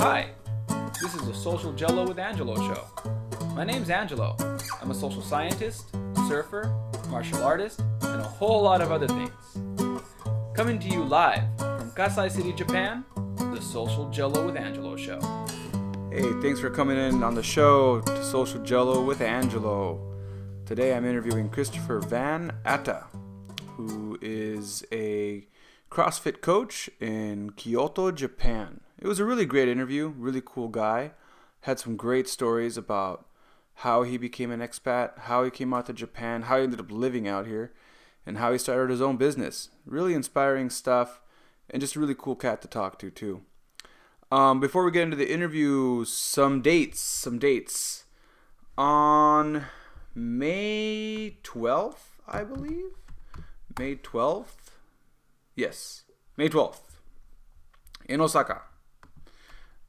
Hi, this is the Social Jello with Angelo show. My name's Angelo. I'm a social scientist, surfer, martial artist, and a whole lot of other things. Coming to you live from Kasai City, Japan, the Social Jello with Angelo show. Hey, thanks for coming in on the show to Social Jello with Angelo. Today I'm interviewing Christopher Van Atta, who is a CrossFit coach in Kyoto, Japan. It was a really great interview, really cool guy. Had some great stories about how he became an expat, how he came out to Japan, how he ended up living out here, and how he started his own business. Really inspiring stuff, and just a really cool cat to talk to, too. Um, before we get into the interview, some dates. Some dates. On May 12th, I believe. May 12th. Yes, May 12th. In Osaka.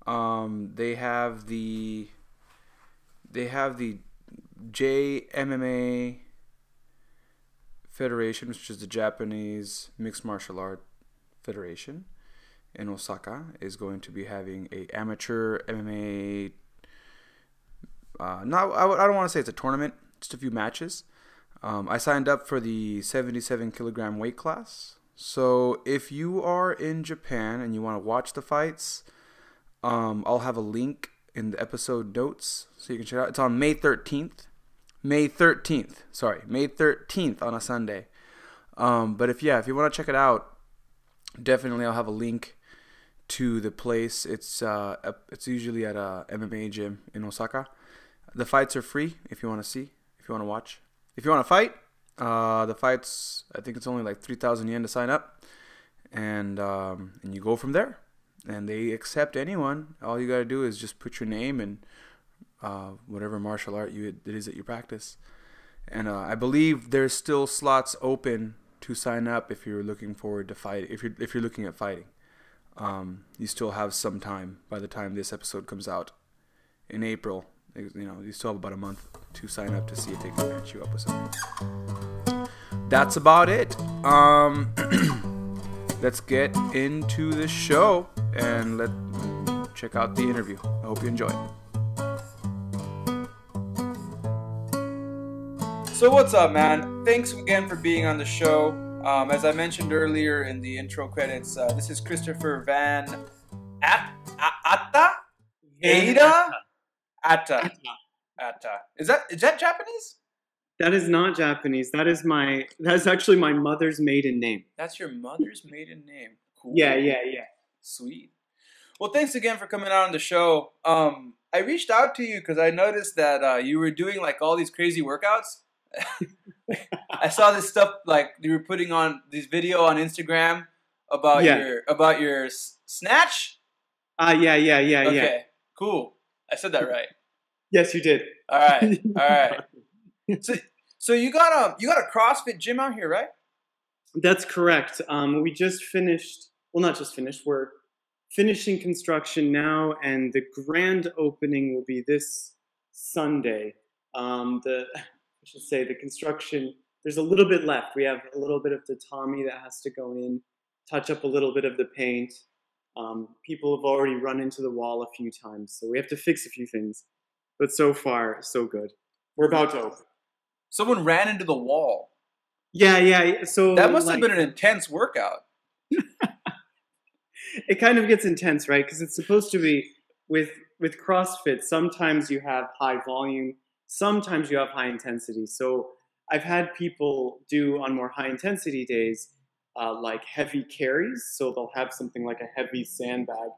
Um, they have the they have the JMMA Federation, which is the Japanese Mixed Martial Art Federation in Osaka, is going to be having a amateur MMA. Uh, not I, I don't want to say it's a tournament, just a few matches. Um, I signed up for the 77 kilogram weight class. So if you are in Japan and you want to watch the fights, um, I'll have a link in the episode notes so you can check it out. It's on May 13th. May 13th. Sorry, May 13th on a Sunday. Um, but if yeah, if you want to check it out, definitely I'll have a link to the place. It's uh, it's usually at a MMA gym in Osaka. The fights are free if you want to see, if you want to watch. If you want to fight, uh, the fights I think it's only like three thousand yen to sign up, and um, and you go from there. And they accept anyone. All you gotta do is just put your name and uh, whatever martial art you it is that you practice. And uh, I believe there's still slots open to sign up if you're looking forward to fight. If you're if you're looking at fighting, um, you still have some time by the time this episode comes out in April. You know, you still have about a month to sign up to see if they can match you up with something. That's about it. Um, let's get into the show and let check out the interview. I hope you enjoy. So what's up, man? Thanks again for being on the show. Um, as I mentioned earlier in the intro credits, uh, this is Christopher Van At- Atta Ada Atta Atta. Is that is that Japanese? That is not Japanese. That is my. That's actually my mother's maiden name. That's your mother's maiden name. Cool. Yeah, yeah, yeah. Sweet. Well, thanks again for coming out on the show. Um, I reached out to you because I noticed that uh, you were doing like all these crazy workouts. I saw this stuff like you were putting on this video on Instagram about Yeah. your about your s- snatch. Ah, yeah, yeah, yeah, yeah. Okay, yeah. cool. I said that right. Yes, you did. All right, all right. So, so you got a you got a CrossFit gym out here, right? That's correct. Um, we just finished. Well, not just finished. We're finishing construction now, and the grand opening will be this Sunday. Um, the I should say the construction. There's a little bit left. We have a little bit of tatami that has to go in, touch up a little bit of the paint. Um, people have already run into the wall a few times, so we have to fix a few things. But so far, so good. We're about to open. Someone ran into the wall. Yeah, yeah. So That must have been an intense workout. it kind of gets intense, right? Because it's supposed to be with with CrossFit. Sometimes you have high volume, sometimes you have high intensity. So I've had people do on more high intensity days, uh, like heavy carries. So they'll have something like a heavy sandbag,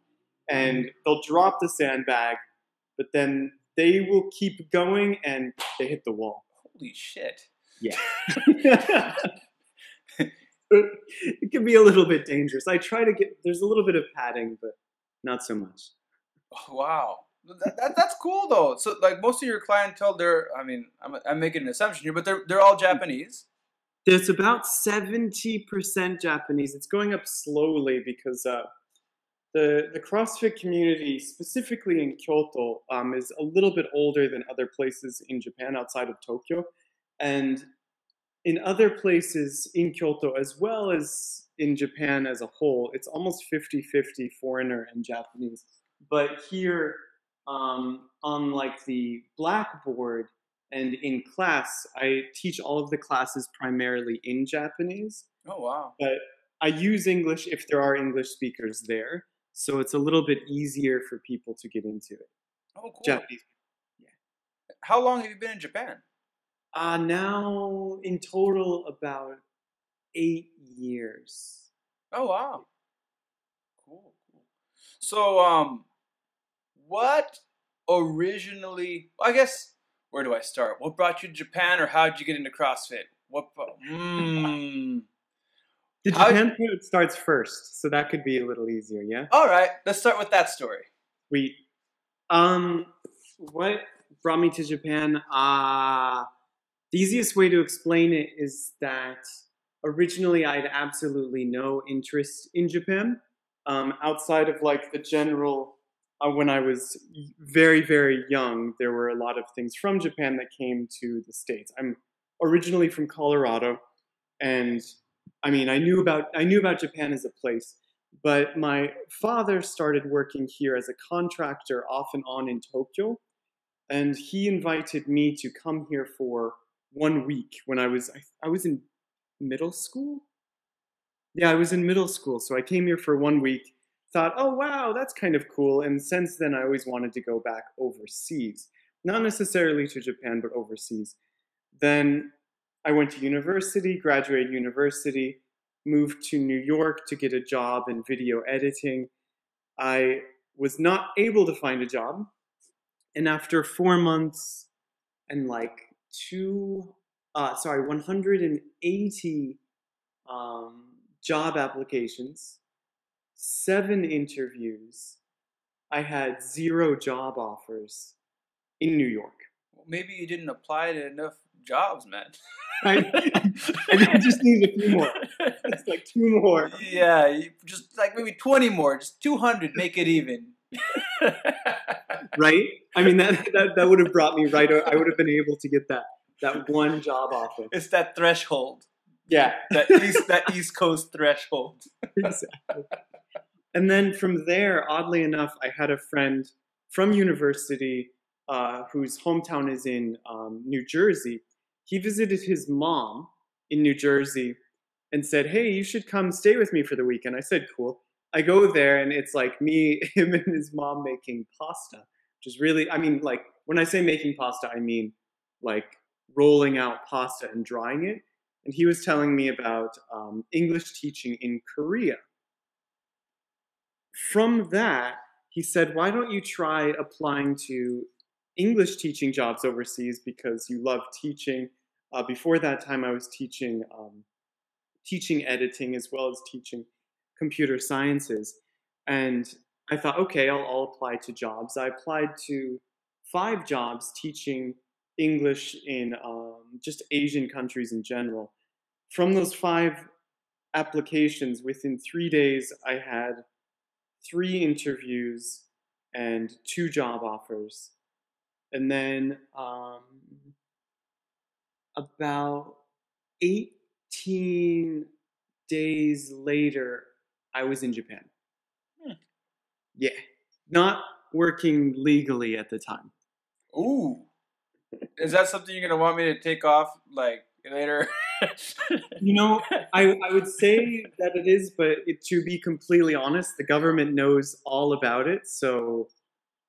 and they'll drop the sandbag, but then they will keep going and they hit the wall. Holy shit! Yeah. it can be a little bit dangerous. I try to get there's a little bit of padding, but not so much. Oh, wow. That, that, that's cool though. So like most of your clientele, they're I mean I'm, I'm making an assumption here, but they're they're all Japanese. There's about 70% Japanese. It's going up slowly because uh, the the CrossFit community, specifically in Kyoto, um, is a little bit older than other places in Japan outside of Tokyo, and in other places in Kyoto as well as in Japan as a whole, it's almost 50-50 foreigner and Japanese. but here um, on like the blackboard and in class, I teach all of the classes primarily in Japanese. Oh wow. But I use English if there are English speakers there, so it's a little bit easier for people to get into it. Oh cool. Japanese. How long have you been in Japan? Uh, now in total about eight years. Oh wow. Cool, cool. So um what originally I guess where do I start? What brought you to Japan or how did you get into CrossFit? What mm. The Japan part starts first, so that could be a little easier, yeah? All right, let's start with that story. We um what brought me to Japan? Uh the easiest way to explain it is that originally I had absolutely no interest in Japan. Um, outside of like the general uh, when I was very, very young, there were a lot of things from Japan that came to the States. I'm originally from Colorado, and I mean, I knew about I knew about Japan as a place, but my father started working here as a contractor off and on in Tokyo, and he invited me to come here for one week when I was I, I was in middle school. Yeah, I was in middle school, so I came here for one week. Thought, oh wow, that's kind of cool. And since then, I always wanted to go back overseas, not necessarily to Japan, but overseas. Then I went to university, graduated university, moved to New York to get a job in video editing. I was not able to find a job. And after four months and like two, uh, sorry, 180 um, job applications, seven interviews, I had zero job offers in New York. Maybe you didn't apply to enough jobs, man. I, I just need a few more. It's like two more. yeah, just like maybe 20 more, just 200, make it even. right? I mean, that, that, that would have brought me right. I would have been able to get that, that one job offer. it's that threshold, Yeah, that east, that East Coast threshold. exactly. And then from there, oddly enough, I had a friend from university uh, whose hometown is in um, New Jersey. He visited his mom in New Jersey and said, Hey, you should come stay with me for the weekend. I said, Cool. I go there and it's like me, him, and his mom making pasta, which is really, I mean, like when I say making pasta, I mean like rolling out pasta and drying it. And he was telling me about um, English teaching in Korea. From that, he said, Why don't you try applying to English teaching jobs overseas because you love teaching? Uh, before that time, I was teaching um, teaching editing as well as teaching computer sciences. And I thought, okay, I'll, I'll apply to jobs. I applied to five jobs teaching English in um, just Asian countries in general. From those five applications, within three days, I had three interviews and two job offers. And then um, about 18 days later, I was in Japan. Hmm. Yeah, not working legally at the time. Ooh. Is that something you're going to want me to take off like later? You know, I, I would say that it is, but it, to be completely honest, the government knows all about it, so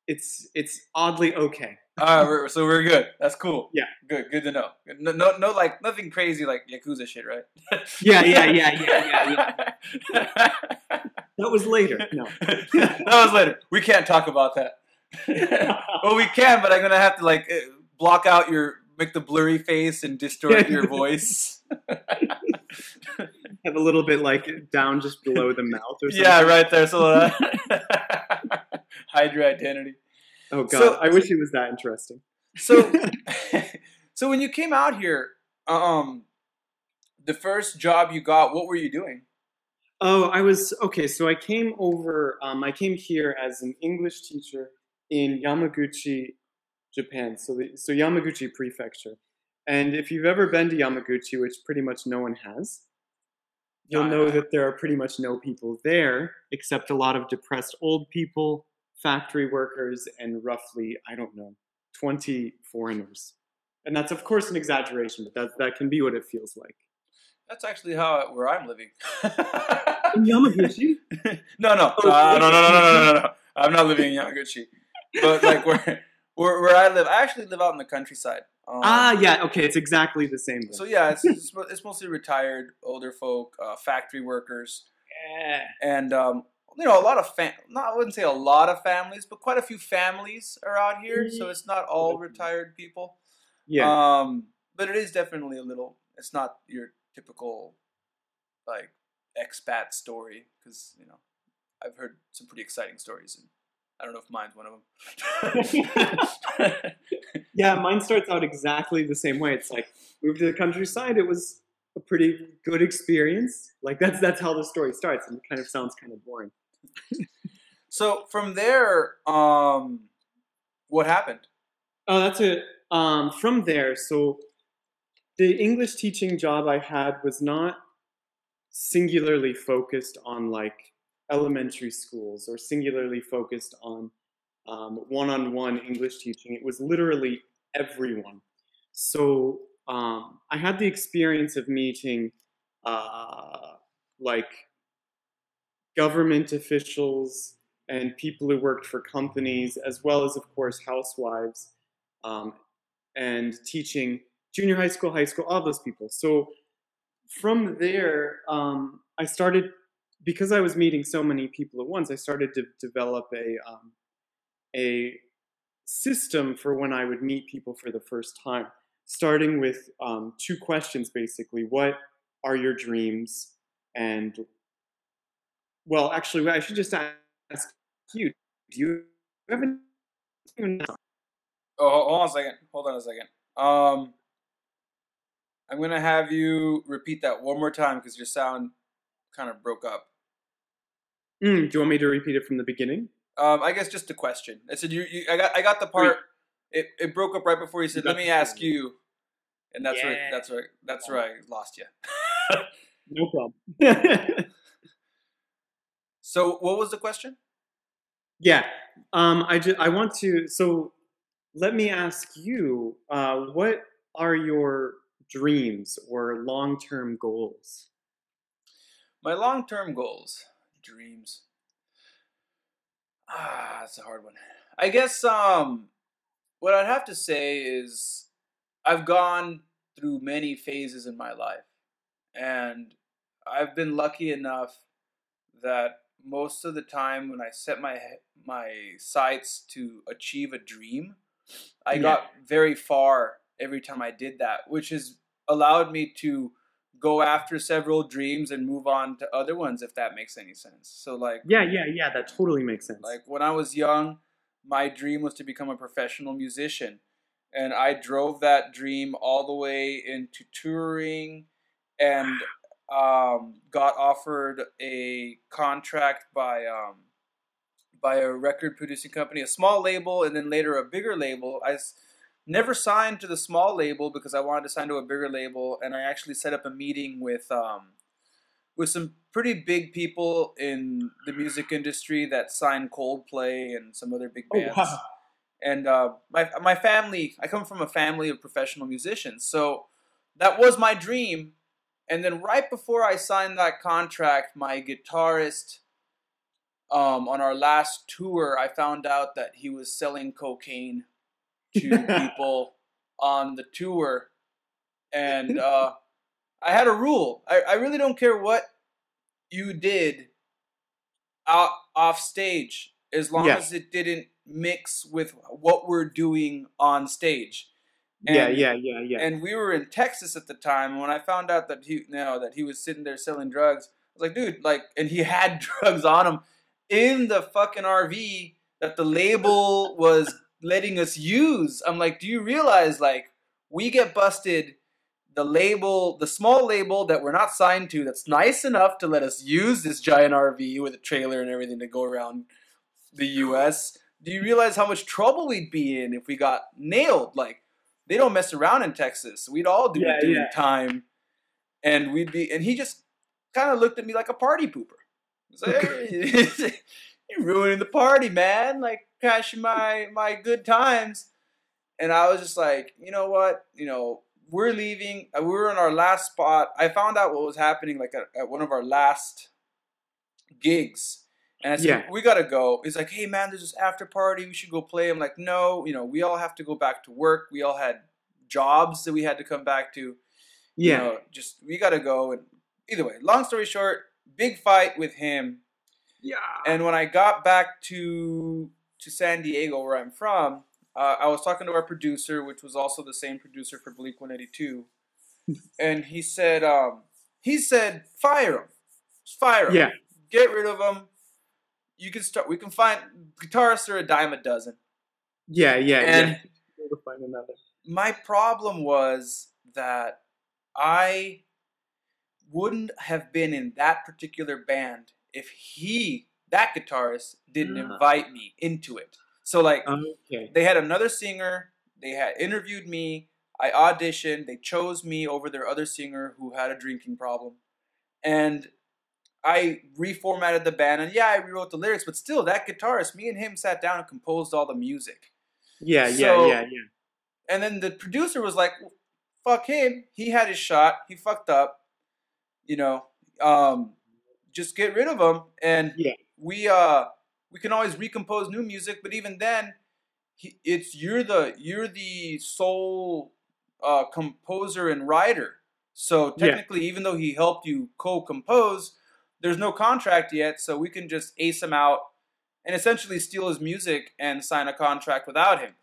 it's it's oddly okay. All right, we're, so we're good. That's cool. Yeah. Good. Good to know. No, no, no like nothing crazy like yakuza shit, right? Yeah, yeah, yeah, yeah, yeah, That was later. No. that was later. We can't talk about that. well, we can, but I'm gonna have to like uh, block out your, make the blurry face and distort your voice. Have a little bit like down just below the mouth or something. yeah, right there. So uh, hide your identity. Oh god, So- I wish it was that interesting. So, so when you came out here, um, the first job you got, what were you doing? Oh, I was okay. So I came over. Um, I came here as an English teacher in Yamaguchi, Japan. So, the, so Yamaguchi Prefecture. And if you've ever been to Yamaguchi, which pretty much no one has, you'll know that there are pretty much no people there except a lot of depressed old people, factory workers and roughly, I don't know, 20 foreigners. And that's, of course, an exaggeration, but that, that can be what it feels like. That's actually how where I'm living. In Yamaguchi? no, no, Oh, uh, no, no, no, no, no, no, no. I'm not living in Yamaguchi, but like where, where, where I live, I actually live out in the countryside. Um, Ah, yeah, okay, it's exactly the same. Then. So yeah, it's, it's it's mostly retired older folk, uh, factory workers, yeah. and um, you know a lot of fam. Not I wouldn't say a lot of families, but quite a few families are out here. So it's not all retired people. Yeah. Um, but it is definitely a little. It's not your typical like expat story because you know I've heard some pretty exciting stories, and I don't know if mine's one of them. yeah, mine starts out exactly the same way. It's like moved to the countryside. It was a pretty good experience. Like that's that's how the story starts, and it kind of sounds kind of boring. So from there, um, what happened? Oh, that's it. Um, from there, so the English teaching job I had was not singularly focused on like elementary schools or singularly focused on um, one-on-one English teaching. It was literally everyone. So um, I had the experience of meeting uh, like government officials and people who worked for companies, as well as, of course, housewives, um, and teaching junior high school, high school, all those people. So from there, um, I started because I was meeting so many people at once. I started to develop a um, a system for when I would meet people for the first time, starting with um, two questions basically: What are your dreams? And well, actually, I should just ask you: Do you have any? Oh, hold on a second. Hold on a second. Um, I'm gonna have you repeat that one more time because your sound kind of broke up. Mm, do you want me to repeat it from the beginning? Um, I guess just a question. I said you, you I got I got the part. It, it broke up right before you said, You "Let me ask feeling. you," and that's right. That's right. That's right. I lost you. No problem. So, what was the question? yeah, um, I just I want to. So, let me ask you: uh, What are your dreams or long-term goals? My long-term goals, dreams. Ah, that's a hard one. I guess um, what I'd have to say is I've gone through many phases in my life, and I've been lucky enough that most of the time when I set my my sights to achieve a dream, I Yeah. got very far every time I did that, which has allowed me to go after several dreams and move on to other ones if that makes any sense. So like Yeah, yeah, yeah. That totally makes sense. like when I was young, my dream was to become a professional musician. And I drove that dream all the way into touring and um, got offered a contract by um, by a record producing company, a small label, and then later a bigger label. I s- never signed to the small label because I wanted to sign to a bigger label, and I actually set up a meeting with um, with some pretty big people in the music industry that signed Coldplay and some other big oh bands. wow. And uh, my my family, I come from a family of professional musicians, so that was my dream. And then right before I signed that contract, my guitarist um, on our last tour, I found out that he was selling cocaine to people on the tour, and uh, I had a rule. I, I really don't care what you did out off stage, as long Yeah. as it didn't mix with what we're doing on stage. Yeah, And- yeah, yeah, yeah. And we were in Texas at the time. And when I found out that he, you know, that he was sitting there selling drugs, I was like, dude, like, and he had drugs on him in the fucking RV that the label was letting us use. I'm like, do you realize, like, we get busted. The label, the small label that we're not signed to, that's nice enough to let us use this giant RV with a trailer and everything to go around the U.S. Do you realize how much trouble we'd be in if we got nailed? Like, they don't mess around in Texas. We'd all do Yeah, it doing yeah. time, and we'd be. And he just kind of looked at me like a party pooper. He's like, hey, you're ruining the party, man. Like crashing my my good times. And I was just like, you know what? You know, we're leaving. Uh, we were in our last spot. I found out what was happening like at, at one of our last gigs. And I said, Yeah. we gotta go. He's like, hey man, there's this after party. We should go play. I'm like, no, you know, we all have to go back to work. We all had jobs that we had to come back to. You Yeah. know, just we gotta go. And either way, long story short, big fight with him. yeah. And when I got back to to San Diego, where I'm from, uh, I was talking to our producer, which was also the same producer for Blink 182, and he said, um, he said, fire him, fire him, Yeah. get rid of him. You can start. We can find guitarists are a dime a dozen. Yeah. Yeah. And- yeah. We'll find another. my problem was that I wouldn't have been in that particular band if he, that guitarist, didn't Ah. invite me into it. So like Okay. they had another singer, they had interviewed me, I auditioned, they chose me over their other singer who had a drinking problem. And I reformatted the band and yeah, I rewrote the lyrics, but still that guitarist, me and him sat down and composed all the music. Yeah. Yeah. So- yeah. Yeah. And then the producer was like, "Fuck him. He had his shot. He fucked up. You know, um, just get rid of him." And Yeah. we uh we can always recompose new music, but even then, he, it's you're the you're the sole uh, composer and writer. So Yeah. technically, even though he helped you co-compose, there's no contract yet, so we can just ace him out and essentially steal his music and sign a contract without him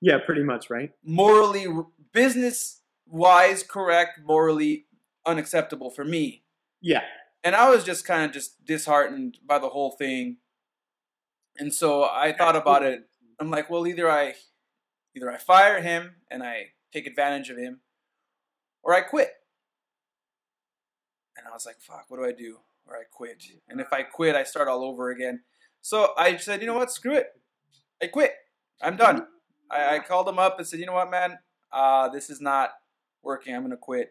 Yeah. Pretty much. Right. morally business wise correct morally unacceptable for me Yeah. and i was just kind of just disheartened by the whole thing and so i thought about it i'm like well either i either i fire him and i take advantage of him or i quit and i was like fuck what do i do or i quit and if i quit i start all over again so i said you know what screw it i quit i'm done I, I called him up and said, you know what, man, uh, this is not working. I'm gonna quit.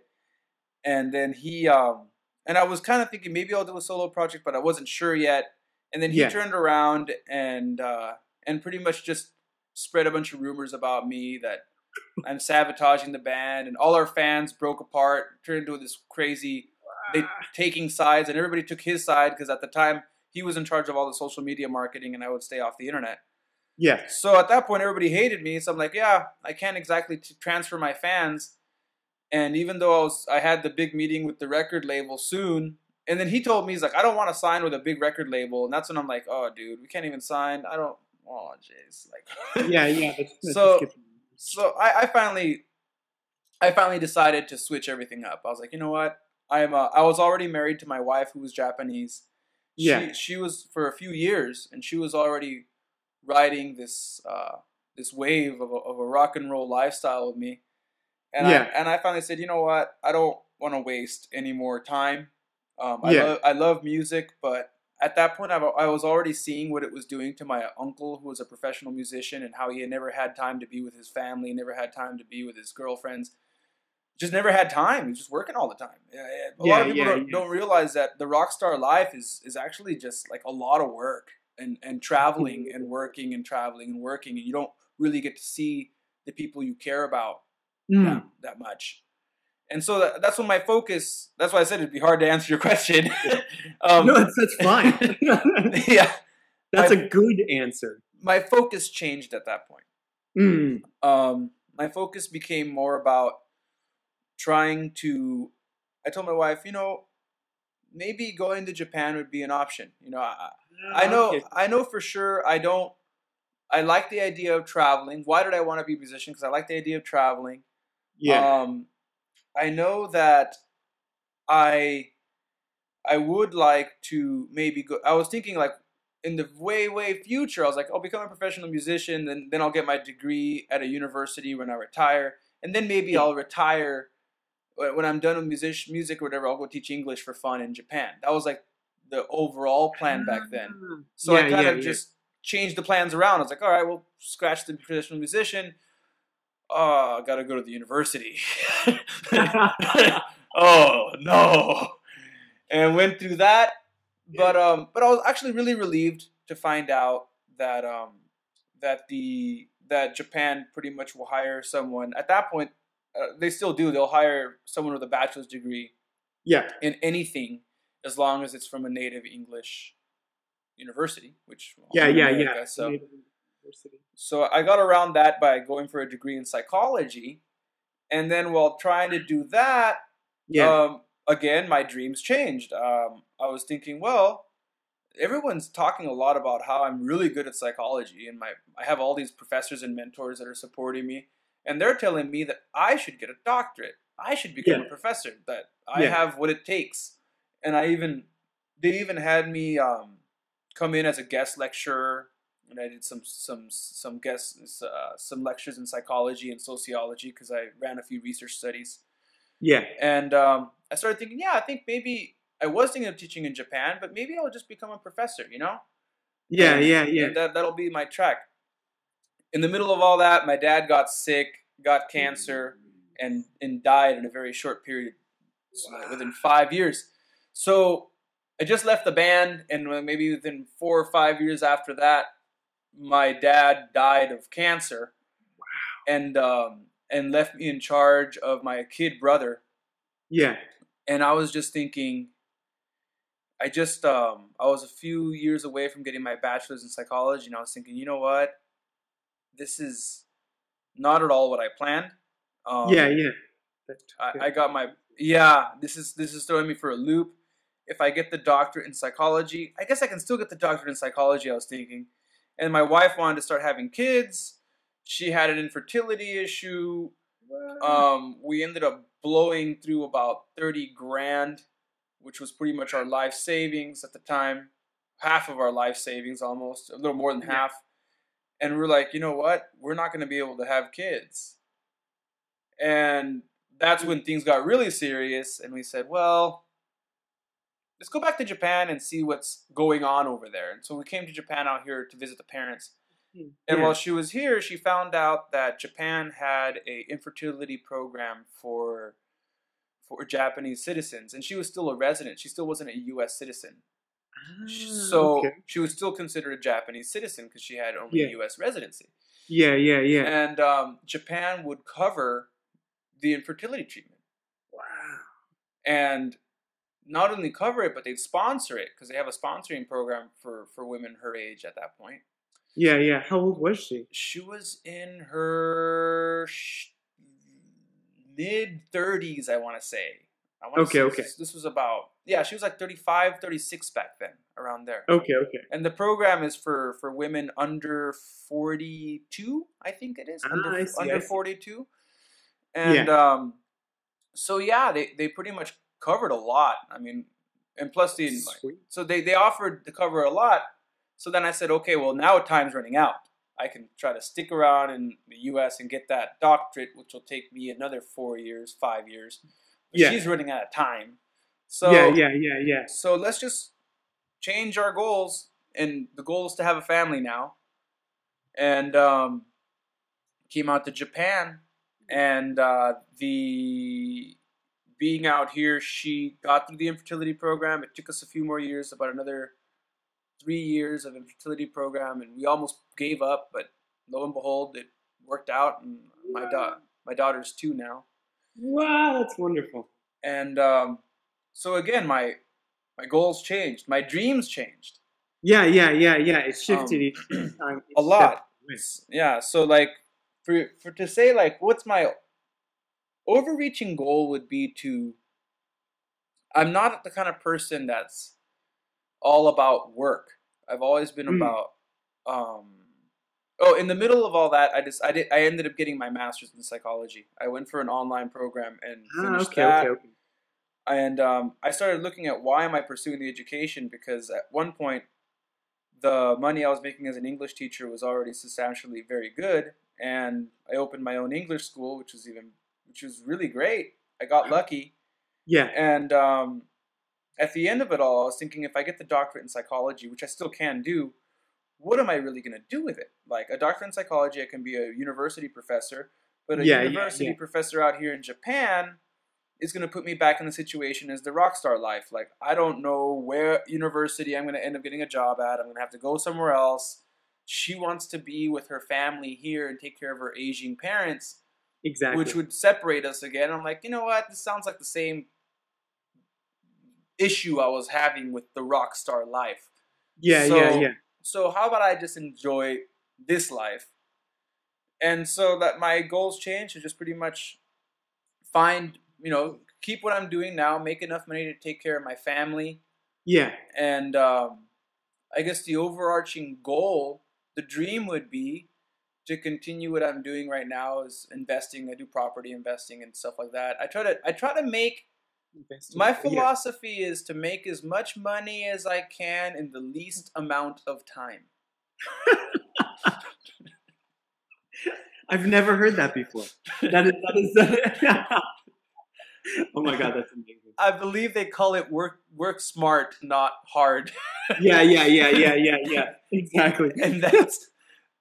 And then he, um, and I was kind of thinking maybe I'll do a solo project, but I wasn't sure yet. And then he Yeah. turned around and uh, and pretty much just spread a bunch of rumors about me that I'm sabotaging the band, and all our fans broke apart, turned into this crazy they taking sides, and everybody took his side because at the time he was in charge of all the social media marketing, and I would stay off the internet. Yeah. So at that point, everybody hated me. So I'm like, yeah, I can't exactly t- transfer my fans. And even though I was, I had the big meeting with the record label soon, and then he told me he's like, I don't want to sign with a big record label, and that's when I'm like, oh, dude, we can't even sign. I don't. Oh, jeez, like. Yeah. Yeah. That's, that's So- good. So I, I finally, I finally decided to switch everything up. I was like, you know what? I'm. Uh, I was already married to my wife, who was Japanese. Yeah. She, she was for a few years, and she was already riding this uh, this wave of a, of a rock and roll lifestyle with me. And Yeah. I and I finally said, you know what? I don't want to waste any more time. Um, I Yeah. love I love music, but at that point, I've, I was already seeing what it was doing to my uncle, who was a professional musician, and how he had never had time to be with his family, never had time to be with his girlfriends. Just never had time. He was just working all the time. Yeah, yeah. A lot of people yeah, don't, yeah. don't realize that the rock star life is is actually just like a lot of work and and traveling and working and traveling and working, and you don't really get to see the people you care about Mm. that, that much. And so that, that's when my focus. That's why I said it'd be hard to answer your question. um, no, that's, that's fine. yeah, that's a good answer. my focus changed at that point. Mm. Um, my focus became more about trying to. I told my wife, you know, maybe going to Japan would be an option. You know, I, I know, I know for sure. I don't. I like the idea of traveling. Why did I want to be a musician? Because I like the idea of traveling. Yeah. Um, I know that I I would like to maybe go. I was thinking like in the way way future. I was like, I'll become a professional musician, then then I'll get my degree at a university when I retire, and then maybe Yeah. I'll retire when when I'm done with music music or whatever. I'll go teach English for fun in Japan. That was like the overall plan back then. Ah. So I kind yeah, of yeah. just changed the plans around. I was like, all right, well, scratch the traditional musician. Oh, I gotta go to the university. oh no! And went through that, but um, but I was actually really relieved to find out that um, that the that Japan pretty much will hire someone at that point. Uh, they still do. They'll hire someone with a bachelor's degree Yeah. in anything as long as it's from a native English university, which Yeah. Yeah. America, Yeah. So so I got around that by going for a degree in psychology, and then while trying to do that, Yeah. um, again my dreams changed. Um, I was thinking, well, everyone's talking a lot about how I'm really good at psychology, and my I have all these professors and mentors that are supporting me, and they're telling me that I should get a doctorate. I should become Yeah. a professor. That I Yeah. have what it takes, and I even they even had me um, come in as a guest lecturer, and I did some some some guests uh, some lectures in psychology and sociology because I ran a few research studies. yeah. And um, I started thinking, yeah, I think maybe I was thinking of teaching in Japan, but maybe I'll just become a professor, you know? Yeah. And- Yeah. Yeah. and that, that'll be my track. In the middle of all that, my dad got sick, got cancer, and, and died in a very short period, so like within five years. So I just left the band, and maybe within four or five years after that, my dad died of cancer. And um, and left me in charge of my kid brother Yeah. and I was just thinking, I just um, I was a few years away from getting my bachelor's in psychology, and I was thinking, you know what, this is not at all what I planned. Um, Yeah. Yeah. I, I got my yeah. This is this is throwing me for a loop. If I get the doctorate in psychology, I guess I can still get the doctorate in psychology. I was thinking, and my wife wanted to start having kids. She had an infertility issue um, we ended up blowing through about 30 grand, which was pretty much our life savings at the time, half of our life savings almost, a little more than half. And we're like, you know what? We're not going to be able to have kids. And that's when things got really serious. And we said, well, let's go back to Japan and see what's going on over there. And so we came to Japan out here to visit the parents. And Yeah. while she was here, she found out that Japan had a infertility program for for Japanese citizens, and she was still a resident. She still wasn't a U.S. citizen, Ah, so okay. she was still considered a Japanese citizen because she had only Yeah. U.S. residency. Yeah. Yeah. Yeah. And um, Japan would cover the infertility treatment, Wow. and not only cover it, but they'd sponsor it because they have a sponsoring program for for women her age at that point. Yeah. Yeah. How old was she? she was in her sh- mid 30s i want to say I wanna Okay, say okay. this, this was about yeah she was like 35 36 back then around there Okay. Okay. and the program is for for women under 42 i think it is Ah, under, see, under I see. 42 and um so yeah they, they pretty much covered a lot i mean and plus the like, so they, they offered to cover a lot. So then I said, okay, well now time's running out. I can try to stick around in the U.S. and get that doctorate, which will take me another four years, five years. But Yeah. she's running out of time. So yeah. Yeah. Yeah. Yeah. so let's just change our goals, and the goal is to have a family now. And um, came out to Japan, and uh, the being out here, she got through the infertility program. It took us a few more years, about another three years of infertility program, and we almost gave up. But lo and behold, it worked out, and my da- my daughter's two now. Wow. That's wonderful. And um, so again, my my goals changed, my dreams changed Yeah. Yeah. Yeah. Yeah. It shifted Um, each time. a lot. Yeah, so like for for to say like what's my overreaching goal would be to I'm not the kind of person that's all about work. I've always been Mm. about um Oh, in the middle of all that, I just I did I ended up getting my master's in psychology. I went for an online program and Ah, finished okay. that Okay. Okay. And um, I started looking at why am I pursuing the education because at one point the money I was making as an English teacher was already substantially very good, and I opened my own English school, which was even which was really great. I got lucky, Yeah. and um, at the end of it all, I was thinking if I get the doctorate in psychology, which I still can do, what am I really going to do with it? Like a doctorate in psychology, I can be a university professor, but a Yeah, yeah, university yeah. professor out here in Japan is going to put me back in the situation as the rock star life. Like I don't know where university I'm going to end up getting a job at. I'm going to have to go somewhere else. She wants to be with her family here and take care of her aging parents, Exactly. which would separate us again. I'm like, you know what? This sounds like the same issue I was having with the rock star life. yeah, so- yeah, yeah. So how about I just enjoy this life? And so that my goals change to just pretty much find, you know, keep what I'm doing now, make enough money to take care of my family, Yeah. and um, I guess the overarching goal, the dream would be to continue what I'm doing right now is investing. I do property investing and stuff like that. I try to I try to make my Yeah. philosophy is to make as much money as I can in the least amount of time. I've never heard that before. That is that is. oh my god, that's amazing. I believe they call it work work smart, not hard. Yeah, yeah, yeah, yeah, yeah, yeah. Exactly. and that's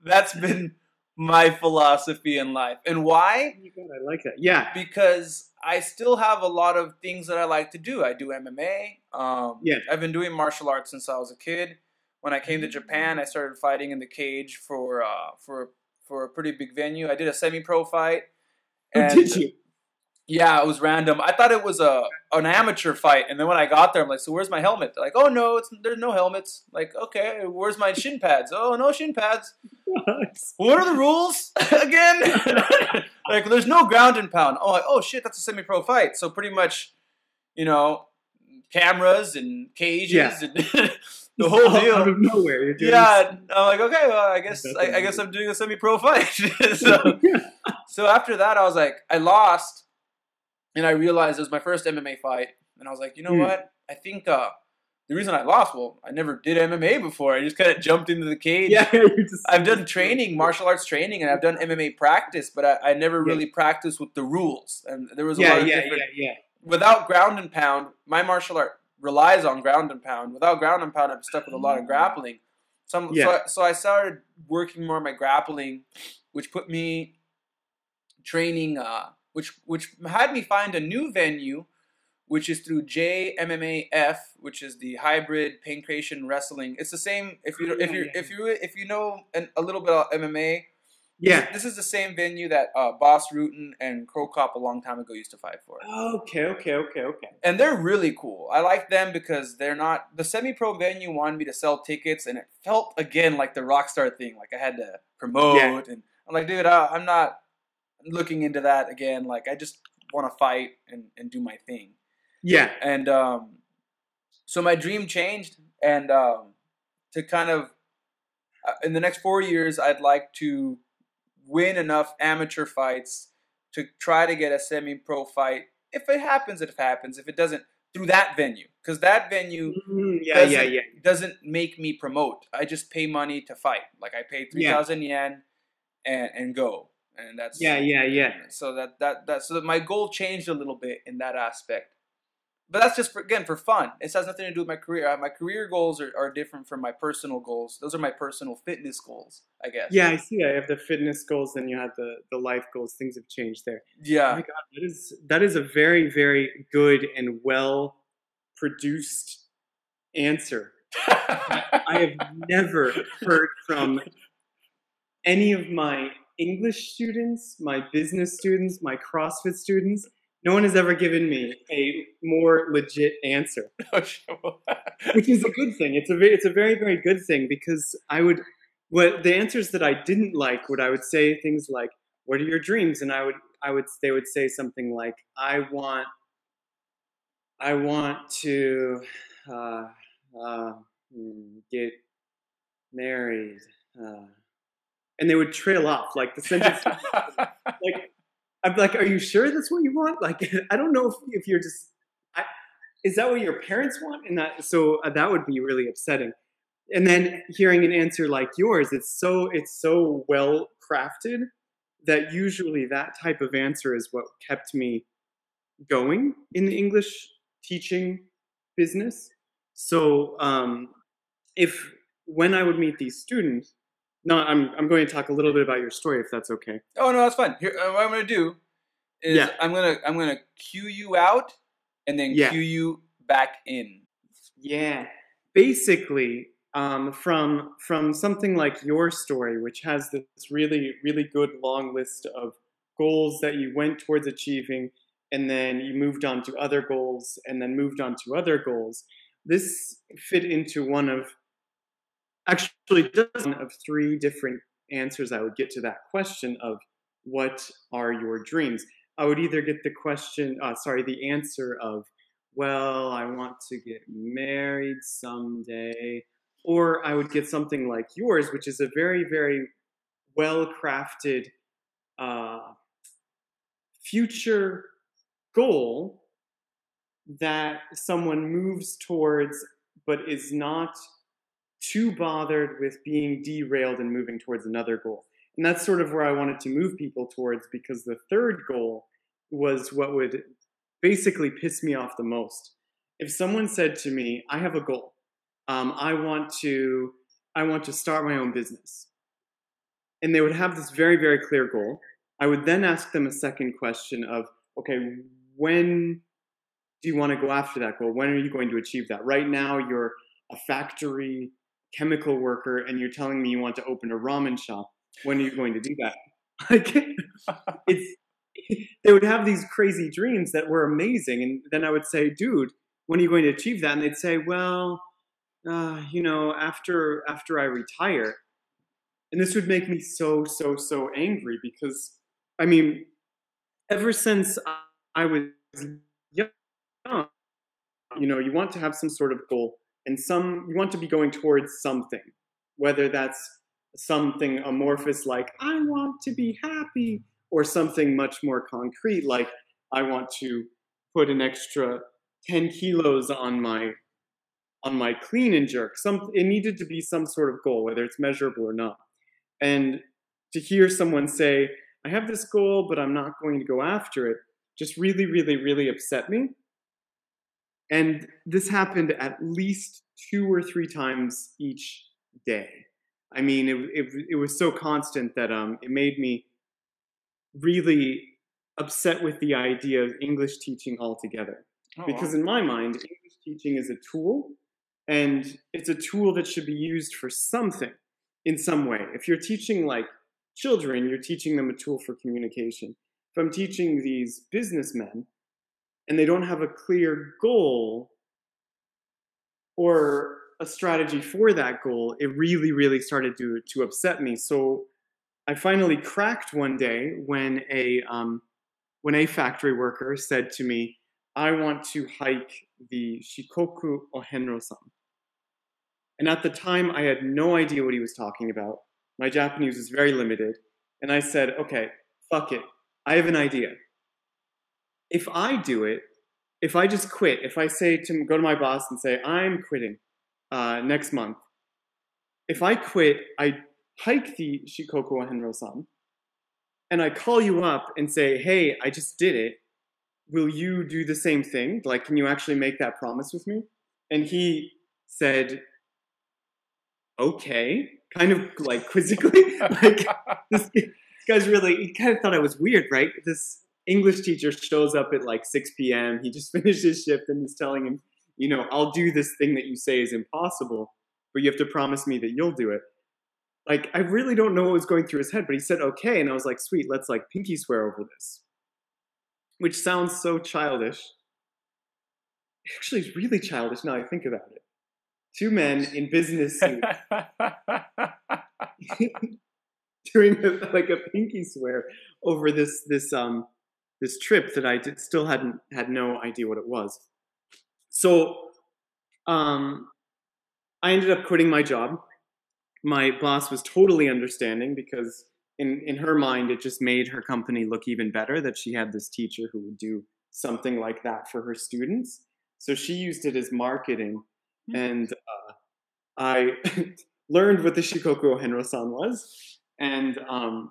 that's been my philosophy in life. And why? Oh god, I like that. Yeah. Because I still have a lot of things that I like to do. I do MMA. Um, Yeah. I've been doing martial arts since I was a kid. When I came to Japan, I started fighting in the cage for uh, for for a pretty big venue. I did a semi-pro fight. Oh, and- did you? Yeah, it was random. I thought it was a an amateur fight, and then when I got there, I'm like, "So where's my helmet?" They're like, "Oh no, it's there's no helmets." Like, okay, where's my shin pads? Oh no shin pads. What are the rules again? like, there's no ground and pound. Oh, like, oh shit, that's a semi-pro fight. So pretty much, you know, cameras and cages Yeah. and the whole Out deal. of nowhere. Yeah, I'm like, okay, well, I guess I, I guess. I'm doing a semi-pro fight. so, so after that, I was like, I lost, and I realized it was my first MMA fight, and I was like, you know Hmm. what? I think uh, the reason I lost, well, I never did MMA before. I just kind of jumped into the cage. yeah, just. I've done training, martial arts training, and I've done MMA practice, but I, I never Yeah. really practiced with the rules, and there was a Yeah, lot of yeah, different yeah, yeah. without ground and pound, my martial art relies on ground and pound. Without ground and pound, I'm stuck with a lot of grappling. So, I'm- so, Yeah. I, so I started working more on my grappling, which put me training, uh, which which had me find a new venue, which is through JMMAF, which is the hybrid pankration wrestling. It's the same. If you if you if you if you know an, a little bit about MMA, Yeah. this is the same venue that uh, Bas Rutten and Cro Cop a long time ago used to fight for Okay, okay, okay, okay. and they're really cool. I like them because they're not the semi-pro venue wanted me to sell tickets, and it felt again like the Rockstar thing, like I had to promote, Yeah. and I'm like, dude, I, I'm not looking into that again. Like, I just want to fight and, and do my thing, Yeah. and um, so my dream changed, and um, to kind of uh, in the next four years, I'd like to win enough amateur fights to try to get a semi-pro fight. If it happens, it happens. If it doesn't, through that venue, because that venue Mhm, Yeah, doesn't, yeah, yeah. doesn't make me promote. I just pay money to fight. Like I pay three thousand yen and and go, and that's Yeah, yeah, yeah. So that that that so that my goal changed a little bit in that aspect. But that's just for, again for fun. It has nothing to do with my career. Uh, My career goals are, are different from my personal goals. Those are my personal fitness goals, I guess. Yeah, I see. I have the fitness goals, and you have the the life goals. Things have changed there. Oh Yeah. my god, that is that is a very very good and well produced answer. I have never heard from any of my English students, my business students, my CrossFit students. No one has ever given me a more legit answer, which is a good thing. It's a ve- it's a very very good thing because I would what the answers that I didn't like would I would say things like what are your dreams and I would I would they would say something like I want I want to uh, uh, hmm, get married uh, and they would trail off like the sentence like I'm like are you sure that's what you want? Like I don't know if, if you're just I, is that what your parents want? And that so uh, that would be really upsetting. And then hearing an answer like yours it's so it's so well crafted that usually that type of answer is what kept me going in the english teaching business. So um, if when i would meet these students no I'm, I'm going to talk a little bit about your story if that's okay oh no, that's fine. Here, uh, what I'm gonna do is Yeah. I'm gonna I'm gonna cue you out and then Yeah. cue you back in. Yeah. Basically, um, from from something like your story, which has this really really good long list of goals that you went towards achieving, and then you moved on to other goals, and then moved on to other goals. This fit into one of actually one of three different answers I would get to that question of what are your dreams. I would either get the question, uh, sorry, the answer of well, I want to get married someday. Or I would get something like yours, which is a very, very well crafted uh, future goal that someone moves towards, but is not too bothered with being derailed and moving towards another goal. And that's sort of where I wanted to move people towards because the third goal was what would basically piss me off the most. If someone said to me, "I have a goal. Um, I want to, I want to start my own business," and they would have this very, very clear goal, I would then ask them a second question of, "Okay, when do you want to go after that goal? When are you going to achieve that? Right now, you're a factory chemical worker, and you're telling me you want to open a ramen shop. When are you going to do that?" Like, it's they would have these crazy dreams that were amazing. And then I would say, dude, when are you going to achieve that? And they'd say, well, uh, you know, after after I retire. And this would make me so, so, so angry because I mean, ever since I was young, you know, you want to have some sort of goal and some you want to be going towards something, whether that's something amorphous like I want to be happy or something much more concrete like I want to put an extra 10 kilos on my on my clean and jerk. Some it needed to be some sort of goal, whether it's measurable or not. And to hear someone say, I have this goal, but I'm not going to go after it, just really, really, really upset me. And this happened at least two or three times each day. I mean, it, it, it was so constant that um, it made me really upset with the idea of English teaching altogether. Oh, because wow. in my mind, English teaching is a tool, and it's a tool that should be used for something in some way. If you're teaching like children, you're teaching them a tool for communication. If I'm teaching these businessmen and they don't have a clear goal or a strategy for that goal, it really, really started to, to upset me. So I finally cracked one day when a um, when a factory worker said to me, "I want to hike the Shikoku Ohenro-san." And at the time, I had no idea what he was talking about. My Japanese was very limited, and I said, "Okay, fuck it. I have an idea. If I do it, if I just quit, if I say to go to my boss and say I'm quitting uh, next month, if I quit, I hike the Shikoku Ohenro-san, and I call you up and say, "Hey, I just did it. Will you do the same thing? Like, can you actually make that promise with me?" And he said, "Okay," kind of like quizzically, like this, this guy's really. He kind of thought I was weird, right? This English teacher shows up at like 6 p.m. He just finished his shift and is telling him, "You know, I'll do this thing that you say is impossible, but you have to promise me that you'll do it." like I really don't know what was going through his head, but he said okay, and I was like, sweet, let's like pinky swear over this, which sounds so childish. Actually, it's really childish now I think about it. Two men in business suits doing a, like a pinky swear over this this um this trip that I did, still hadn't had no idea what it was. So um, I ended up quitting my job my boss was totally understanding because in, in her mind it just made her company look even better that she had this teacher who would do something like that for her students so she used it as marketing Hmm. and uh, i learned what the shikoku Henro-san was and um,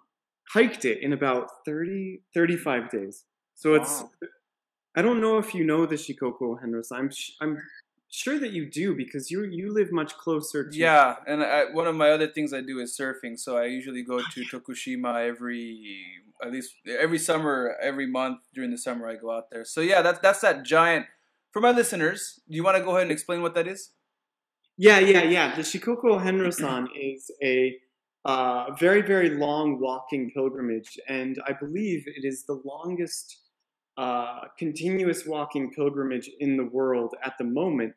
hiked it in about 30 35 days so it's i don't know if you know the shikoku ohenro-san i'm, sh- I'm sure that you do because you you live much closer to Yeah, and I, one of my other things I do is surfing. So I usually go to Tokushima every at least every summer, every month during the summer, I go out there. So yeah, that's that's that giant. For my listeners, do you want to go ahead and explain what that is? Yeah, yeah, yeah. The Shikoku Henrosan is a uh, very, very long walking pilgrimage, and I believe it is the longest uh, continuous walking pilgrimage in the world at the moment.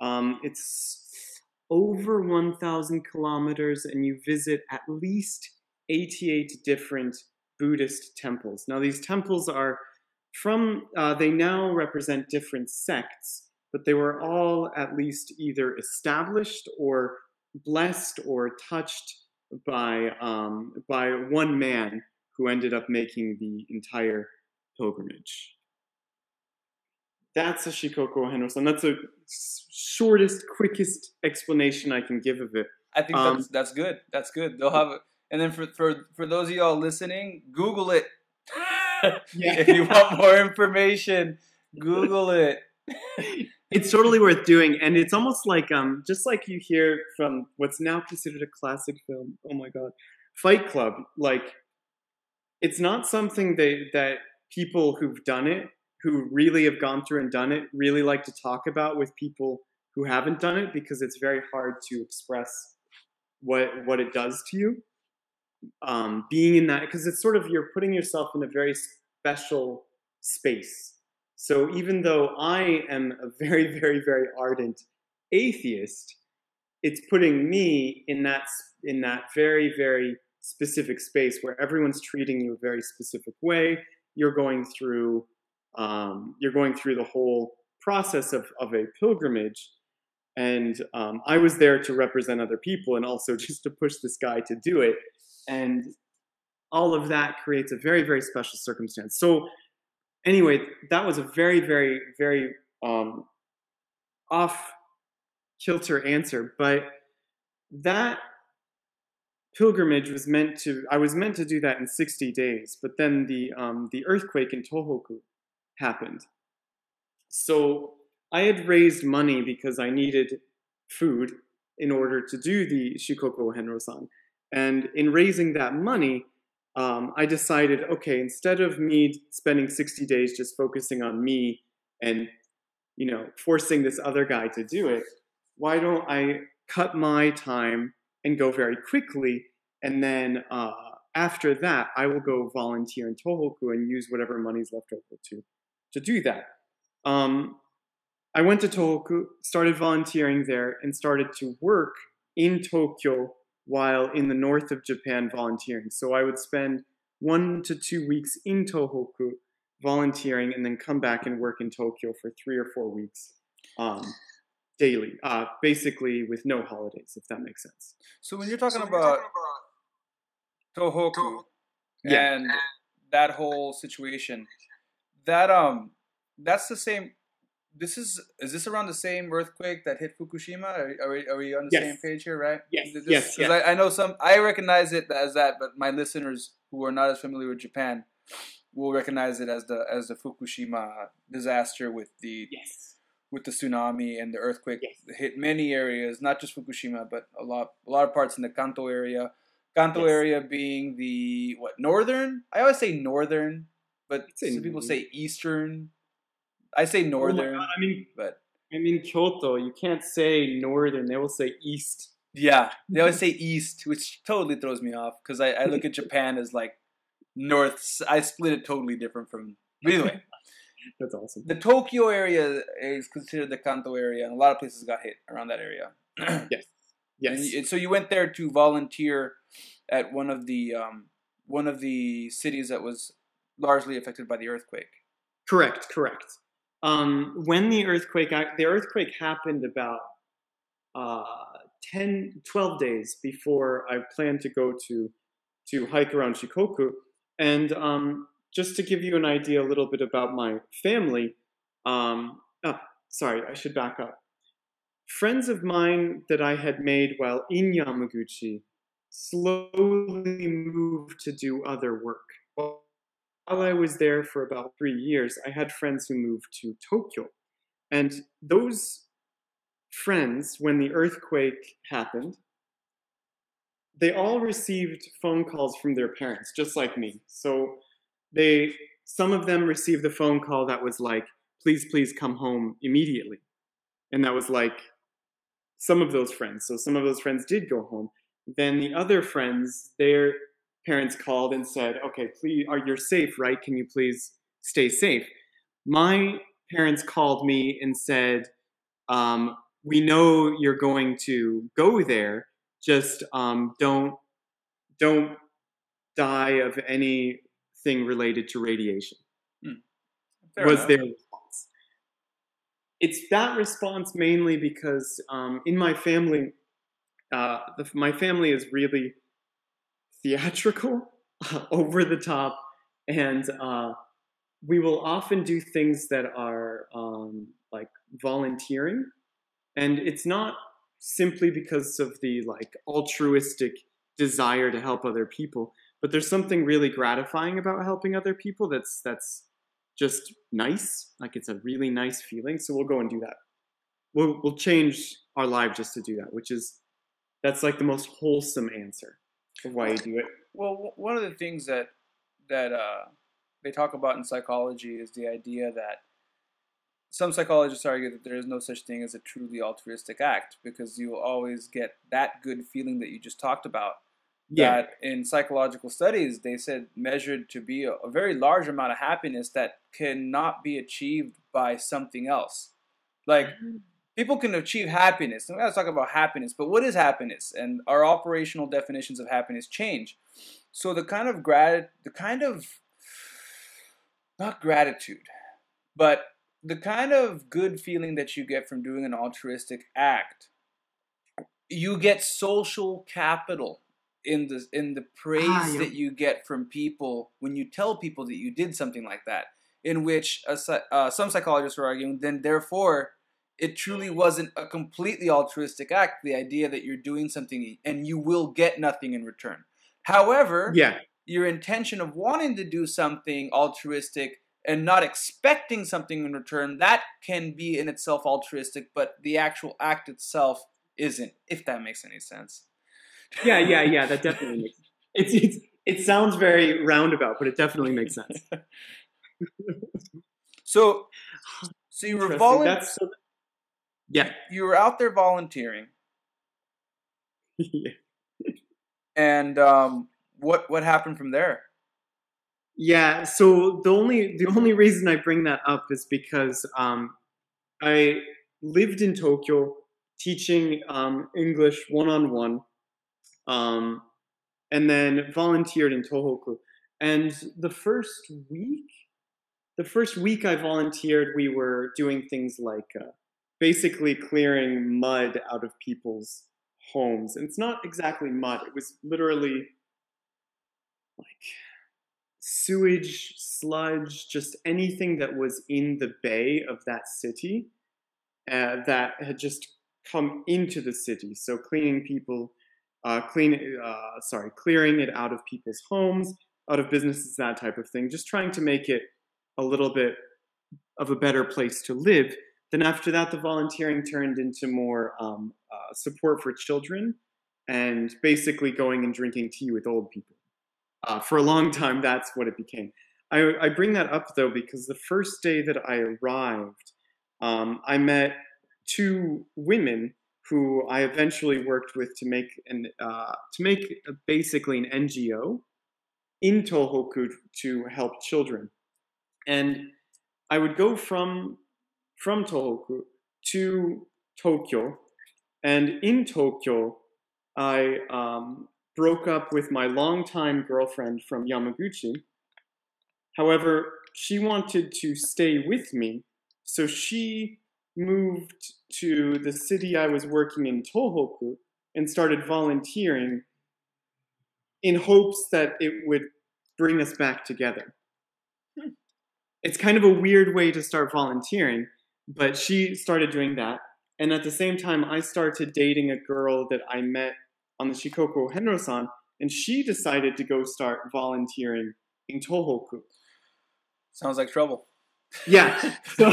Um, it's over 1,000 kilometers, and you visit at least 88 different Buddhist temples. Now, these temples are from, uh, they now represent different sects, but they were all at least either established or blessed or touched by, um, by one man who ended up making the entire pilgrimage. That's a Shikoku Henrosan. That's the shortest, quickest explanation I can give of it. I think Um, that's that's good. That's good. They'll have it. And then for for for those of y'all listening, Google it. if you want more information, Google it. it's totally worth doing, and it's almost like um, just like you hear from what's now considered a classic film. Oh my god, Fight Club. Like, it's not something that that people who've done it, who really have gone through and done it, really like to talk about with people who haven't done it because it's very hard to express what what it does to you. Um, being in that because it's sort of you're putting yourself in a very special space. So even though I am a very, very, very ardent atheist, it's putting me in that in that very, very specific space where everyone's treating you a very specific way. You're going through um, you're going through the whole process of, of a pilgrimage. And um, I was there to represent other people and also just to push this guy to do it. And all of that creates a very, very special circumstance. So, anyway, that was a very, very, very um, off kilter answer. But that pilgrimage was meant to, I was meant to do that in 60 days. But then the, um, the earthquake in Tohoku happened. So I had raised money because I needed food in order to do the Shikoku Henrosan. And in raising that money, um, I decided, okay, instead of me spending 60 days just focusing on me and, you know, forcing this other guy to do it, why don't I cut my time and go very quickly? And then uh, after that, I will go volunteer in Tohoku and use whatever money's left over to, to do that. Um, I went to Tohoku, started volunteering there, and started to work in Tokyo while in the north of Japan volunteering. So I would spend one to two weeks in Tohoku volunteering and then come back and work in Tokyo for three or four weeks um, daily, uh, basically with no holidays, if that makes sense. So when you're talking about Tohoku Yeah. and that whole situation, that um, that's the same. This is is this around the same earthquake that hit Fukushima? Are, are, we, are we on the Yes. same page here, right? Yes, This- yes, yes. I, I know some. I recognize it as that, but my listeners who are not as familiar with Japan will recognize it as the as the Fukushima disaster with the Yes. with the tsunami and the earthquake Yes. hit many areas, not just Fukushima, but a lot a lot of parts in the Kanto area. Kanto Yes. area being the what northern? I always say northern, but some people say eastern. I say Oh northern, God, I mean, but I mean Kyoto. You can't say northern; they will say east. yeah, they always say east, which totally throws me off because I, I look at Japan as like north. I split it totally different from. But anyway, That's awesome. the Tokyo area is considered the Kanto area, and a lot of places got hit around that area. Yes. And, and so you went there to volunteer at one of the um, one of the cities that was largely affected by the earthquake. Correct, correct. Um, when the earthquake, the earthquake happened about uh, 10, 12 days before I planned to go to to hike around Shikoku. And um, just to give you an idea a little bit about my family, um, ah, sorry, I should back up. Friends of mine that I had made while in Yamaguchi slowly moved to do other work. While I was there for about three years, I had friends who moved to Tokyo. And those friends, when the earthquake happened, they all received phone calls from their parents, just like me. So they some of them received the phone call that was like, please, please come home immediately. And that was like some of those friends. So some of those friends did go home. Then the other friends, their parents called and said, okay, please, are you safe, right? Can you please stay safe? My parents called me and said, um, we know you're going to go there. Just um, don't don't die of anything related to radiation. Fair was enough. their response. It's that response mainly because um, in my family, uh, the, my family is really theatrical, over the top, and uh, we will often do things that are um, like volunteering, and it's not simply because of the like altruistic desire to help other people, but there's something really gratifying about helping other people. That's that's just nice. Like it's a really nice feeling. So we'll go and do that. We'll we'll change our life just to do that, which is that's like the most wholesome answer why you do it. Well, one of the things that that uh, they talk about in psychology is the idea that some psychologists argue that there is no such thing as a truly altruistic act because you will always get that good feeling that you just talked about. Yeah. That in psychological studies, they said measured to be a, a very large amount of happiness that cannot be achieved by something else. Like people can achieve happiness. And let's talk about happiness, but what is happiness? And our operational definitions of happiness change. So the kind of grat, the kind of not gratitude, but the kind of good feeling that you get from doing an altruistic act, you get social capital in the in the praise Ah, yeah. that you get from people when you tell people that you did something like that. In which a, uh, some psychologists are arguing, then therefore it truly wasn't a completely altruistic act. The idea that you're doing something and you will get nothing in return. However, Yeah. your intention of wanting to do something altruistic and not expecting something in return, that can be in itself altruistic, but the actual act itself isn't, if that makes any sense. Yeah, yeah, yeah. That definitely makes it's it's it sounds very roundabout, but it definitely makes sense. So, so you were Interesting. volun- That's so, yeah. you were out there volunteering, yeah. and um, what what happened from there? Yeah, so the only the only reason I bring that up is because um, I lived in Tokyo teaching um, English one on one, and then volunteered in Tohoku. And the first week, the first week I volunteered, we were doing things like uh, basically clearing mud out of people's homes. And it's not exactly mud; it was literally like sewage, sludge, just anything that was in the bay of that city uh, that had just come into the city. So cleaning people, uh, clean, uh, sorry, clearing it out of people's homes, out of businesses, that type of thing. Just trying to make it a little bit of a better place to live. Then after that, the volunteering turned into more um, uh, support for children and basically going and drinking tea with old people uh, for a long time, that's what it became. I, I bring that up though because the first day that I arrived, um, I met two women who I eventually worked with to make an uh, to make basically an NGO in Tohoku to help children, and I would go from from Tohoku to Tokyo, and in Tokyo, I um, broke up with my longtime girlfriend from Yamaguchi. However, she wanted to stay with me, so she moved to the city I was working in, Tohoku, and started volunteering in hopes that it would bring us back together. It's kind of a weird way to start volunteering, but she started doing that. And at the same time, I started dating a girl that I met on the Shikoku Henro-san, and she decided to go start volunteering in Tohoku. Sounds like trouble. Yeah. So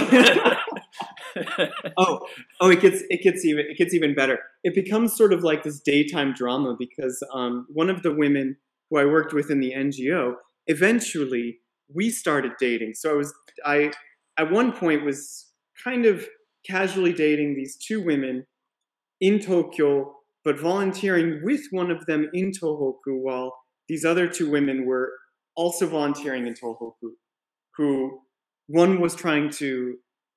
oh, oh, it gets it gets even it gets even better. It becomes sort of like this daytime drama because um, one of the women who I worked with in the NGO eventually we started dating. So I was I at one point was kind of casually dating these two women in Tokyo, but volunteering with one of them in Tohoku while these other two women were also volunteering in Tohoku, who one was trying to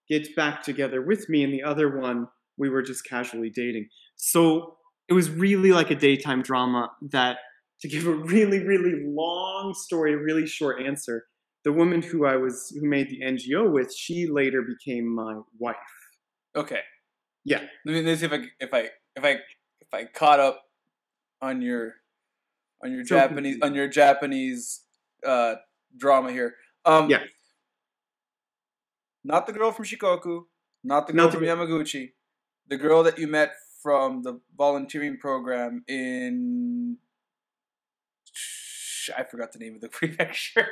get back together with me, and the other one we were just casually dating. So it was really like a daytime drama that, to give a really, really long story, a really short answer, the woman who I was, who made the NGO with, she later became my wife. Okay. Yeah. Let me, let me see if I if I if I if I caught up on your on your Sure. Japanese on your Japanese uh, drama here. Um, Yeah. Not the girl from Shikoku, not the girl Not the from Yamaguchi, the girl that you met from the volunteering program in. I forgot the name of the prefecture.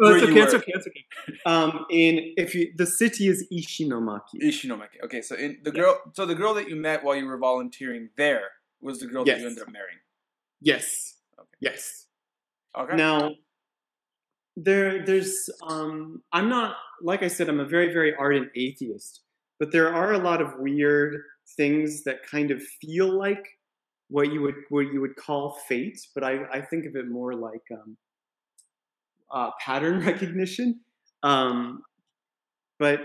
Oh, it's okay, it's okay, it's okay. Um, in if you, the city is Ishinomaki. Ishinomaki. Okay, so in the Yeah. girl, so the girl that you met while you were volunteering there was the girl that you ended up marrying. Yes. Okay. Yes. Okay. Now, there, there's. Um, I'm not like I said. I'm a very, very ardent atheist, but there are a lot of weird things that kind of feel like what you would what you would call fate, but I, I think of it more like um, uh, pattern recognition. Um, but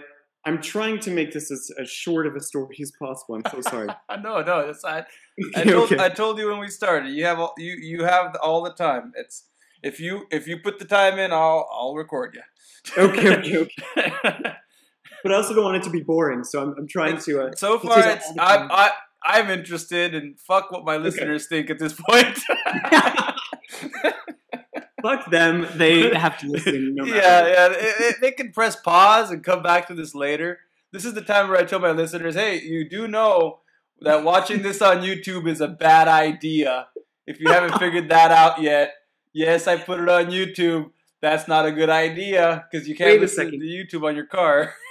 I'm trying to make this as, as short of a story as possible. I'm so sorry. no, no, it's I, I told okay. I told you when we started. You have all, you you have all the time. It's if you if you put the time in, I'll I'll record you. Okay, okay, okay. but I also don't want it to be boring, so I'm, I'm trying to. Uh, so far, it's I'm. I, I'm interested and fuck what my listeners think at this point. Fuck them. They have to listen. No yeah, yeah. They, they- can press pause and come back to this later. This is the time where I tell my listeners, hey, you do know that watching this on YouTube is a bad idea. If you haven't figured that out yet, yes, I put it on YouTube. That's not a good idea because you can't listen second. to YouTube on your car.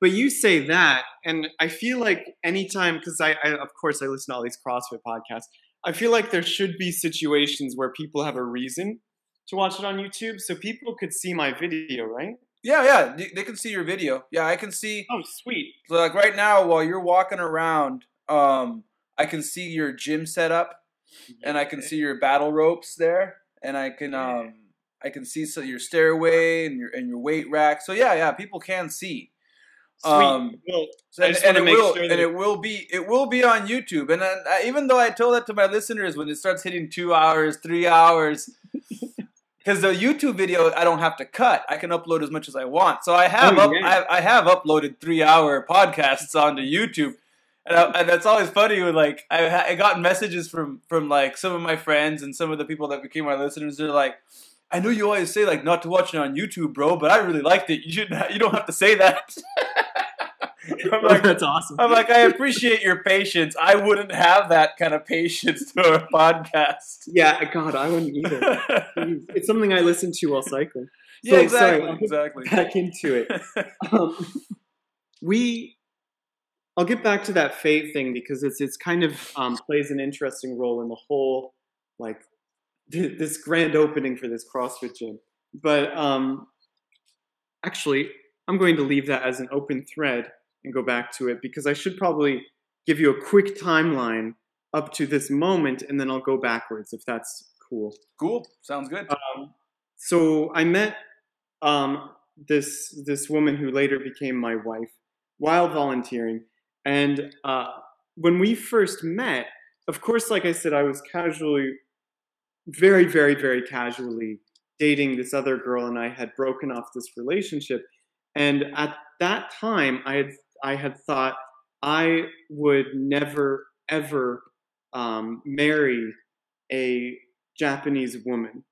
But you say that, and I feel like anytime, because I, I, of course, I listen to all these CrossFit podcasts. I feel like there should be situations where people have a reason to watch it on YouTube, so people could see my video, right? Yeah, yeah, they- can see your video. Yeah, I can see. Oh, sweet. So like right now, while you're walking around, um, I can see your gym setup, and I can see your battle ropes there, and I can um, I can see so your stairway and your and your weight rack. So yeah, yeah, people can see. Sweet. Um, So, and, and it will sure and it will be it will be on YouTube. And then, uh, even though I told that to my listeners when it starts hitting two hours, three hours. Because the YouTube video, I don't have to cut. I can upload as much as I want. So I have Oh, up, yeah. I, I have uploaded three-hour podcasts onto YouTube, and, I, and that's always funny. When like I, I got messages from from like some of my friends and some of the people that became my listeners. They're like, "I know you always say like not to watch it on YouTube, bro, but I really liked it. You should you don't have to say that." I'm like, that's awesome. I'm like, I appreciate your patience. I wouldn't have that kind of patience to a podcast. yeah, God, I wouldn't either. It's something I listen to while cycling. yeah, exactly, sorry, exactly. Back into it. um, we I'll get back to that fate thing because it's it's kind of um, plays an interesting role in the whole like th- this grand opening for this CrossFit gym. But um, actually, I'm going to leave that as an open thread and go back to it because I should probably give you a quick timeline up to this moment and then I'll go backwards if that's cool. cool. Sounds good. Um, so I met um, this this woman who later became my wife while volunteering, and uh, when we first met, of course, like I said, I was casually, very, very, very casually dating this other girl, and I had broken off this relationship. And at that time, I had I had thought I would never ever um, marry a Japanese woman.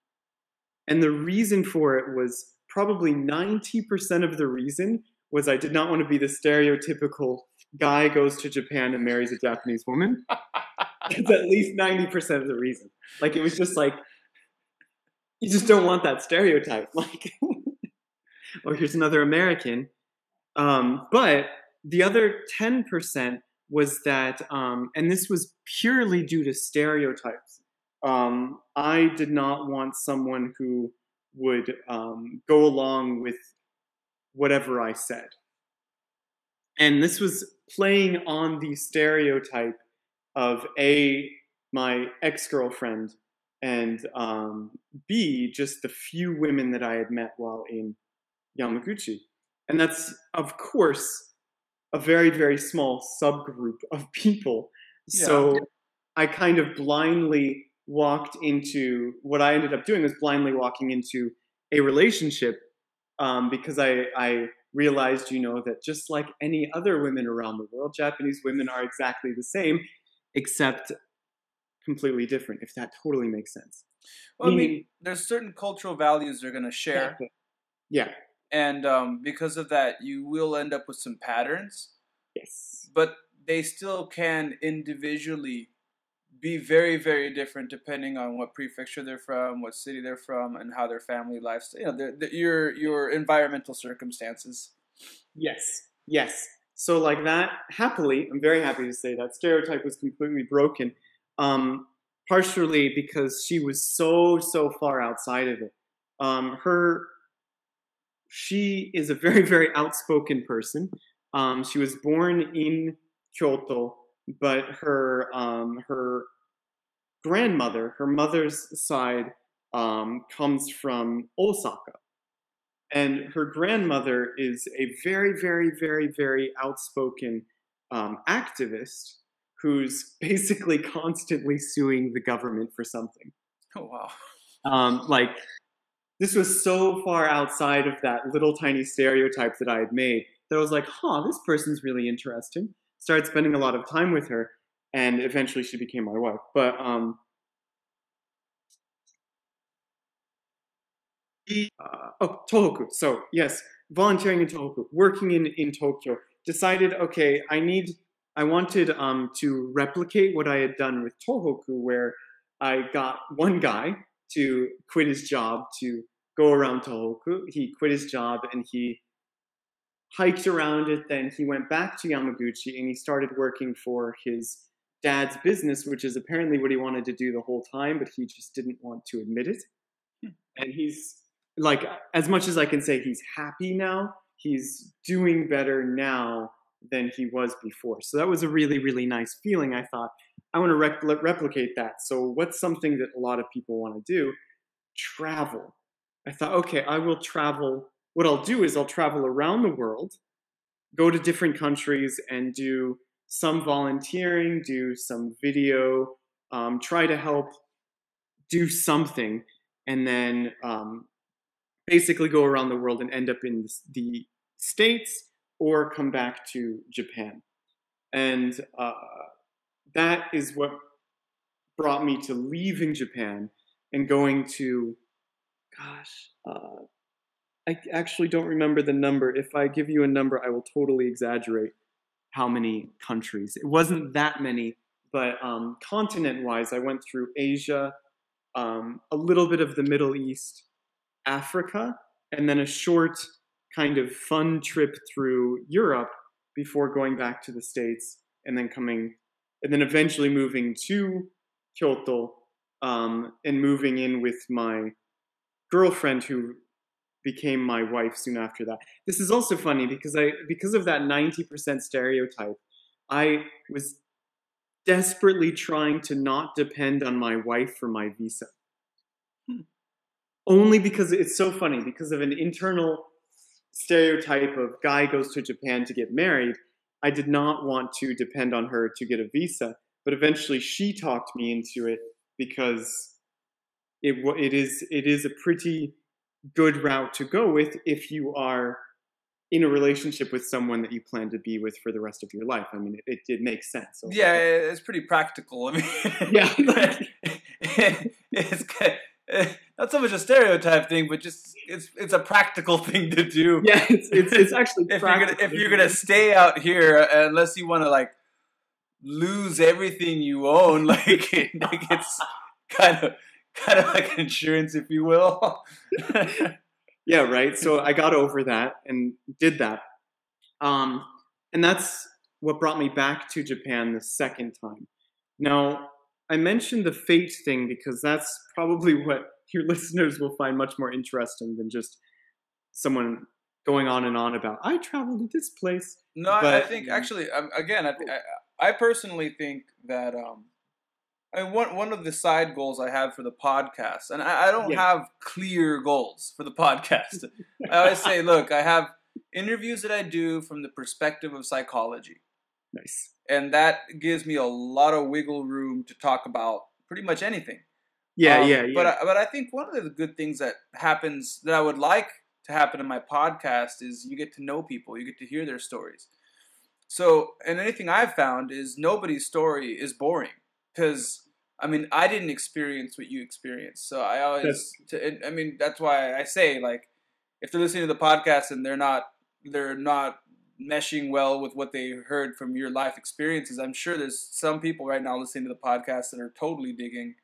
And the reason for it was probably 90% of the reason was I did not want to be the stereotypical guy goes to Japan and marries a Japanese woman. It's at least 90% of the reason. Like it was just like you just don't want that stereotype. Like oh, here's another American. Um, but the other 10% was that, um, and this was purely due to stereotypes. Um, I did not want someone who would um, go along with whatever I said. And this was playing on the stereotype of A, my ex girlfriend, and um, B, just the few women that I had met while in Yamaguchi. And that's, of course, a very, very small subgroup of people. Yeah. So I kind of blindly walked into what I ended up doing was blindly walking into a relationship um, because I, I realized, you know, that just like any other women around the world, Japanese women are exactly the same, except completely different, if that totally makes sense. Well, I mean, there's certain cultural values they're gonna share, Yeah. And um, because of that, you will end up with some patterns. Yes. but they still can individually be very very different depending on what prefecture they're from what city they're from and how their family lives you know the, the, your your environmental circumstances Yes. Yes. So like that, happily, I'm very happy to say that stereotype was completely broken. Um, partially because she was so so far outside of it. Um, her, she is a very very outspoken person. Um, she was born in Kyoto, but her um, her grandmother, her mother's side, um, comes from Osaka and her grandmother is a very, very, very, very outspoken um, activist who's basically constantly suing the government for something. oh wow Um, like, this was so far outside of that little tiny stereotype that I had made that I was like, huh, this person's really interesting. Started spending a lot of time with her, and eventually she became my wife. But um, uh, oh, Tohoku. So yes, volunteering in Tohoku, working in in Tokyo. Decided, okay, I need, I wanted um to replicate what I had done with Tohoku, where I got one guy to quit his job to go around Tohoku. He quit his job and he hiked around it. Then he went back to Yamaguchi and he started working for his dad's business, which is apparently what he wanted to do the whole time, but he just didn't want to admit it. Hmm. And he's like, as much as I can say he's happy now, he's doing better now than he was before. So that was a really, really nice feeling. I thought, I want to rep- replicate that. So, what's something that a lot of people want to do? Travel. I thought, okay, I will travel. What I'll do is I'll travel around the world, go to different countries, and do some volunteering, do some video, um, try to help do something, and then um, basically go around the world and end up in the States or come back to Japan. And uh, that is what brought me to leaving Japan and going to, gosh, uh, I actually don't remember the number. If I give you a number, I will totally exaggerate how many countries. It wasn't that many, but um, continent wise, I went through Asia, um, a little bit of the Middle East, Africa, and then a short kind of fun trip through Europe before going back to the States and then coming, and then eventually moving to Kyoto um, and moving in with my girlfriend who became my wife soon after that. This is also funny because I because of that 90% stereotype, I was desperately trying to not depend on my wife for my visa. Only because it's so funny because of an internal stereotype of guy goes to Japan to get married. I did not want to depend on her to get a visa, but eventually she talked me into it because it it is it is a pretty good route to go with if you are in a relationship with someone that you plan to be with for the rest of your life. I mean, it, it makes sense. So- yeah it's pretty practical i mean Yeah. it's good. Not so much a stereotype thing but just it's it's a practical thing to do yeah, it's, it's, it's actually if you're gonna if you're gonna stay out here unless you want to like lose everything you own like, like it's kind of kind of like insurance if you will yeah, right. So I got over that and did that. Um, and that's what brought me back to Japan the second time. Now, I mentioned the fate thing because that's probably what your listeners will find much more interesting than just someone going on and on about I traveled to this place. No, I, I think actually, again, I, I, I personally think that um, I mean, one one of the side goals I have for the podcast, and I, I don't Yeah. have clear goals for the podcast. I always say, look, I have interviews that I do from the perspective of psychology, Nice. and that gives me a lot of wiggle room to talk about pretty much anything. Yeah, Um, yeah, yeah. But I, but I think one of the good things that happens that I would like to happen in my podcast is you get to know people, you get to hear their stories. So, and anything I've found is nobody's story is boring because I mean I didn't experience what you experienced. So I always, to, I mean that's why I say like if they're listening to the podcast and they're not they're not meshing well with what they heard from your life experiences, I'm sure there's some people right now listening to the podcast that are totally digging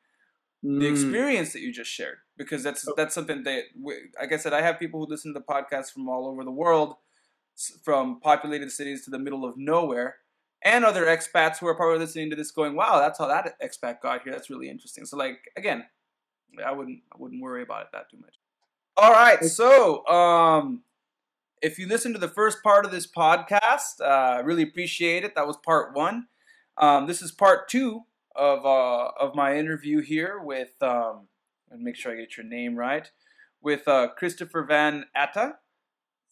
the Mm, experience that you just shared because that's Oh. that's something that we- like I said I have people who listen to the podcast from all over the world from populated cities to the middle of nowhere and other expats who are probably listening to this going wow that's how that expat got here. That's really interesting. So like again I wouldn't I wouldn't worry about it that too much. All right so um if you listen to the first part of this podcast uh, I really appreciate it. That was part one. Um, this is part two of uh, of my interview here with um, and make sure I get your name right with uh, Christopher Van Atta.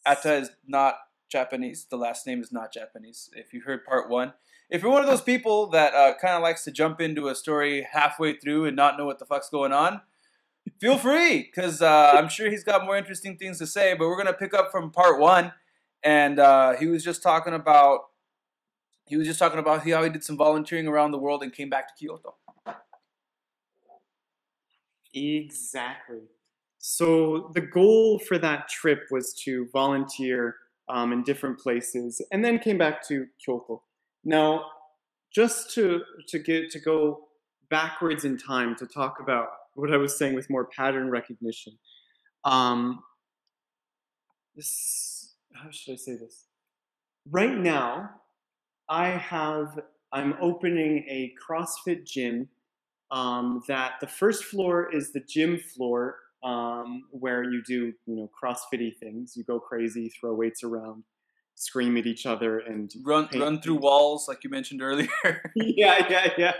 Atta is not Japanese. The last name is not Japanese. If you heard part one, if you're one of those people that uh, kind of likes to jump into a story halfway through and not know what the fuck's going on, feel free because uh, I'm sure he's got more interesting things to say. But we're gonna pick up from part one, and uh, he was just talking about he was just talking about how he did some volunteering around the world and came back to Kyoto. Exactly. So the goal for that trip was to volunteer um, in different places, and then came back to Kyoto. Now, just to to get to go backwards in time to talk about what I was saying with more pattern recognition. Um, this how should I say this? Right now, I have I'm opening a CrossFit gym um, that the first floor is the gym floor um, where you do you know CrossFitty things. You go crazy, throw weights around, scream at each other, and Run paint run through walls like you mentioned earlier. yeah, yeah, yeah.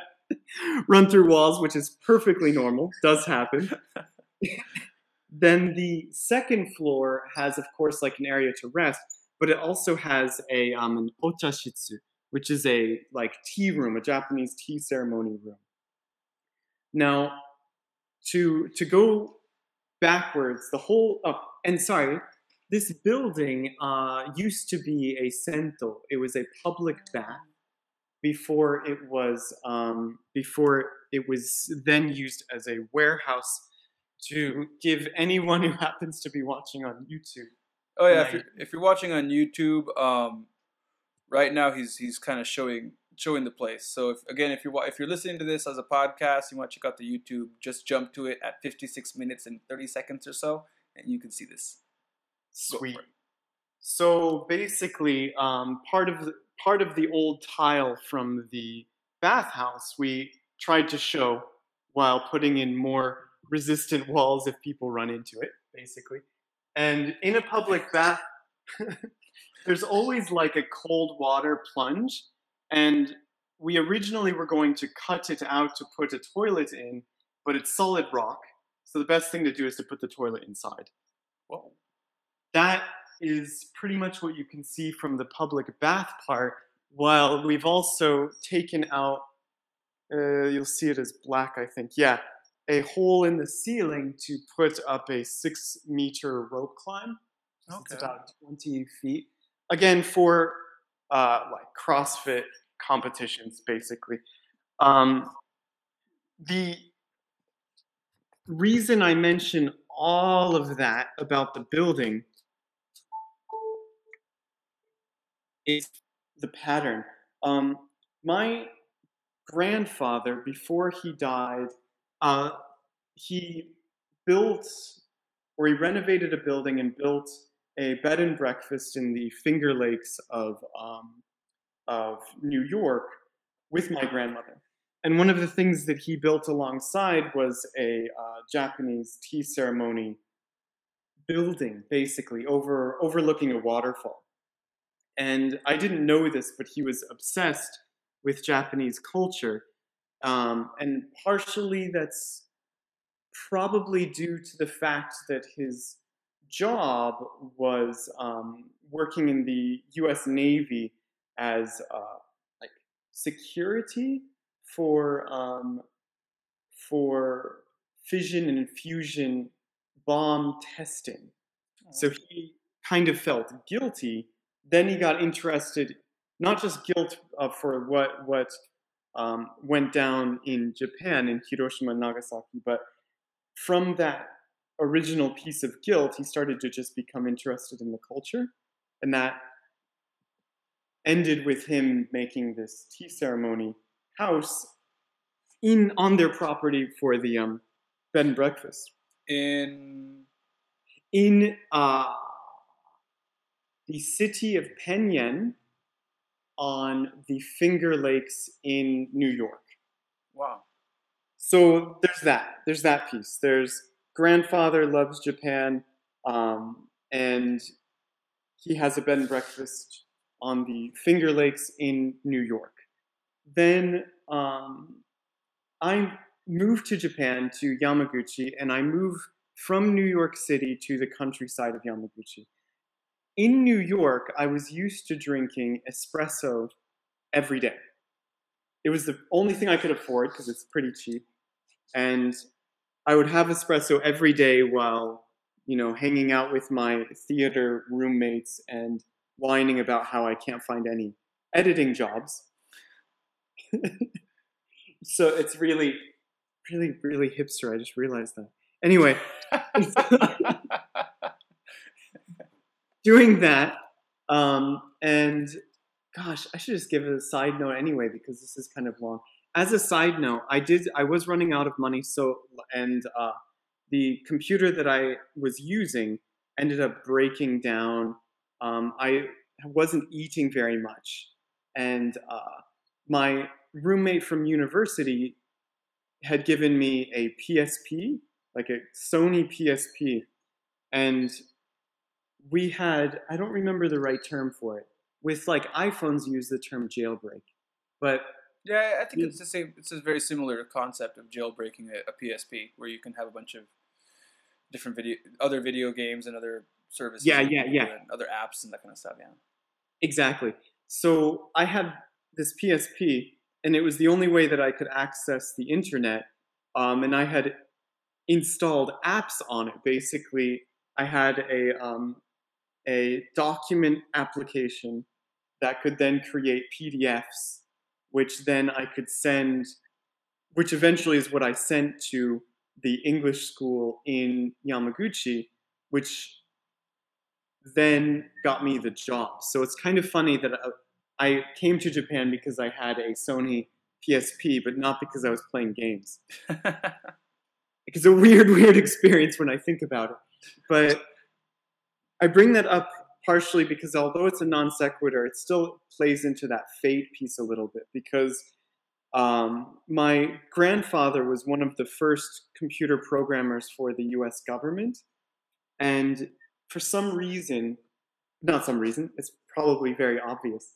Run through walls, which is perfectly normal, does happen. then the second floor has, of course, like an area to rest, but it also has a um, an ochashitsu, which is a like tea room, a Japanese tea ceremony room. Now, to to go backwards, the whole oh, and sorry, this building uh, used to be a sento. It was a public bath before it was um, before it was then used as a warehouse to give anyone who happens to be watching on YouTube. oh yeah, if you're, if you're watching on YouTube, um, right now he's he's kind of showing showing the place. So if, again, if you're if you're listening to this as a podcast, you want to check out the YouTube, just jump to it at 56 minutes and 30 seconds or so, and you can see this. Sweet. So basically, um, part of the, part of the old tile from the bathhouse we tried to show while putting in more resistant walls if people run into it, basically. And in a public bath, there's always like a cold water plunge, and we originally were going to cut it out to put a toilet in, but it's solid rock. So the best thing to do is to put the toilet inside Whoa. that is pretty much what you can see from the public bath part. While we've also taken out, uh, you'll see it as black, I think. Yeah, a hole in the ceiling to put up a six meter rope climb. Okay. It's about 20 feet. Again, for uh, like CrossFit competitions, basically. Um, the reason I mention all of that about the building is the pattern. Um, my grandfather, before he died, uh, he built or he renovated a building and built a bed and breakfast in the Finger Lakes of um, of New York with my grandmother. And one of the things that he built alongside was a uh, Japanese tea ceremony building, basically over overlooking a waterfall. And I didn't know this, but he was obsessed with Japanese culture, um, and partially that's probably due to the fact that his job was um, working in the U.S. Navy as uh, like security for um, for fission and fusion bomb testing. So he kind of felt guilty. Then he got interested, not just guilt uh, for what what um, went down in Japan in Hiroshima and Nagasaki, but from that original piece of guilt, he started to just become interested in the culture, and that ended with him making this tea ceremony house in on their property for the um, bed and breakfast In in uh, the city of Penn Yan on the Finger Lakes in New York. wow. So there's that. There's that piece. There's grandfather loves Japan, um, and he has a bed and breakfast on the Finger Lakes in New York. Then um, I moved to Japan to Yamaguchi, and I moved from New York City to the countryside of Yamaguchi. In New York, I was used to drinking espresso every day. It was the only thing I could afford because it's pretty cheap. And I would have espresso every day while, you know, hanging out with my theater roommates and whining about how I can't find any editing jobs. so it's really, really, really hipster. I just realized that. Anyway, doing that, um, and gosh, I should just give a side note anyway because this is kind of long. As a side note, I did. I was running out of money, so and uh, the computer that I was using ended up breaking down. Um, I wasn't eating very much, and uh, my roommate from university had given me a PSP, like a Sony PSP, and we had I don't remember the right term for it. With like iPhones use the term jailbreak, but Yeah, I think it's the same. It's a very similar concept of jailbreaking a, a PSP, where you can have a bunch of different video, other video games and other services. Yeah, yeah, yeah. and other apps and that kind of stuff. Yeah. Exactly. So I had this PSP, and it was the only way that I could access the internet. Um, and I had installed apps on it. Basically, I had a um, a document application that could then create PDFs, which then I could send, which eventually is what I sent to the English school in Yamaguchi, which then got me the job. So it's kind of funny that I, I came to Japan because I had a Sony PSP, but not because I was playing games. It's a weird, weird experience when I think about it. But I bring that up partially because although it's a non sequitur, it still plays into that fate piece a little bit because um, my grandfather was one of the first computer programmers for the US government. And for some reason, not some reason, it's probably very obvious,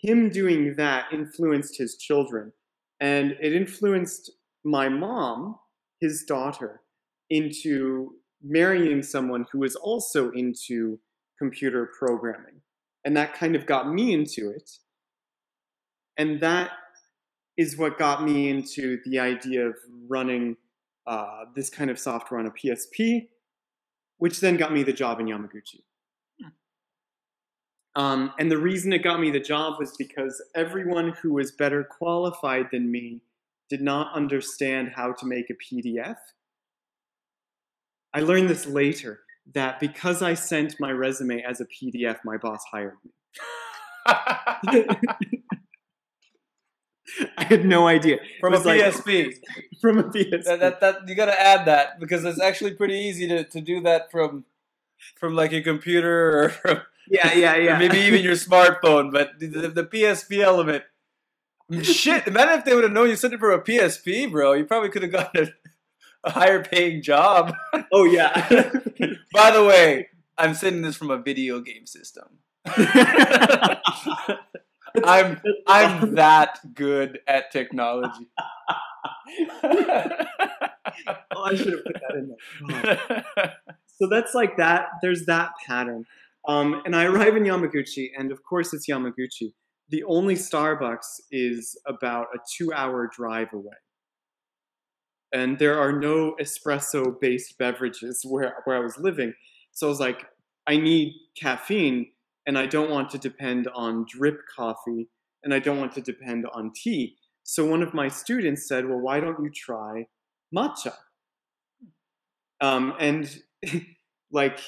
him doing that influenced his children. And it influenced my mom, his daughter, into marrying someone who was also into computer programming. And that kind of got me into it. And that is what got me into the idea of running uh, this kind of software on a PSP, which then got me the job in Yamaguchi. Um, and the reason it got me the job was because everyone who was better qualified than me did not understand how to make a PDF. I learned this later that because I sent my resume as a PDF, my boss hired me. I had no idea. From a like- PSP. From a PSP. that, that, that you got to add that because it's actually pretty easy to, to do that from from like your computer or from Yeah, yeah, yeah. maybe even your smartphone. But the, the, the PSP element, shit. Imagine if they would have known you sent it for a PSP, bro. You probably could have gotten a, higher paying job. oh yeah. By the way, I'm sending this from a video game system. I'm I'm that good at technology. Oh, I should have put that in there. Oh. So that's like that. There's that pattern. Um, and I arrive in Yamaguchi, and of course it's Yamaguchi. The only Starbucks is about a two-hour drive away, and there are no espresso-based beverages where where I was living. So I was like, I need caffeine, and I don't want to depend on drip coffee, and I don't want to depend on tea. So one of my students said, "Well, why don't you try matcha?" Um, and like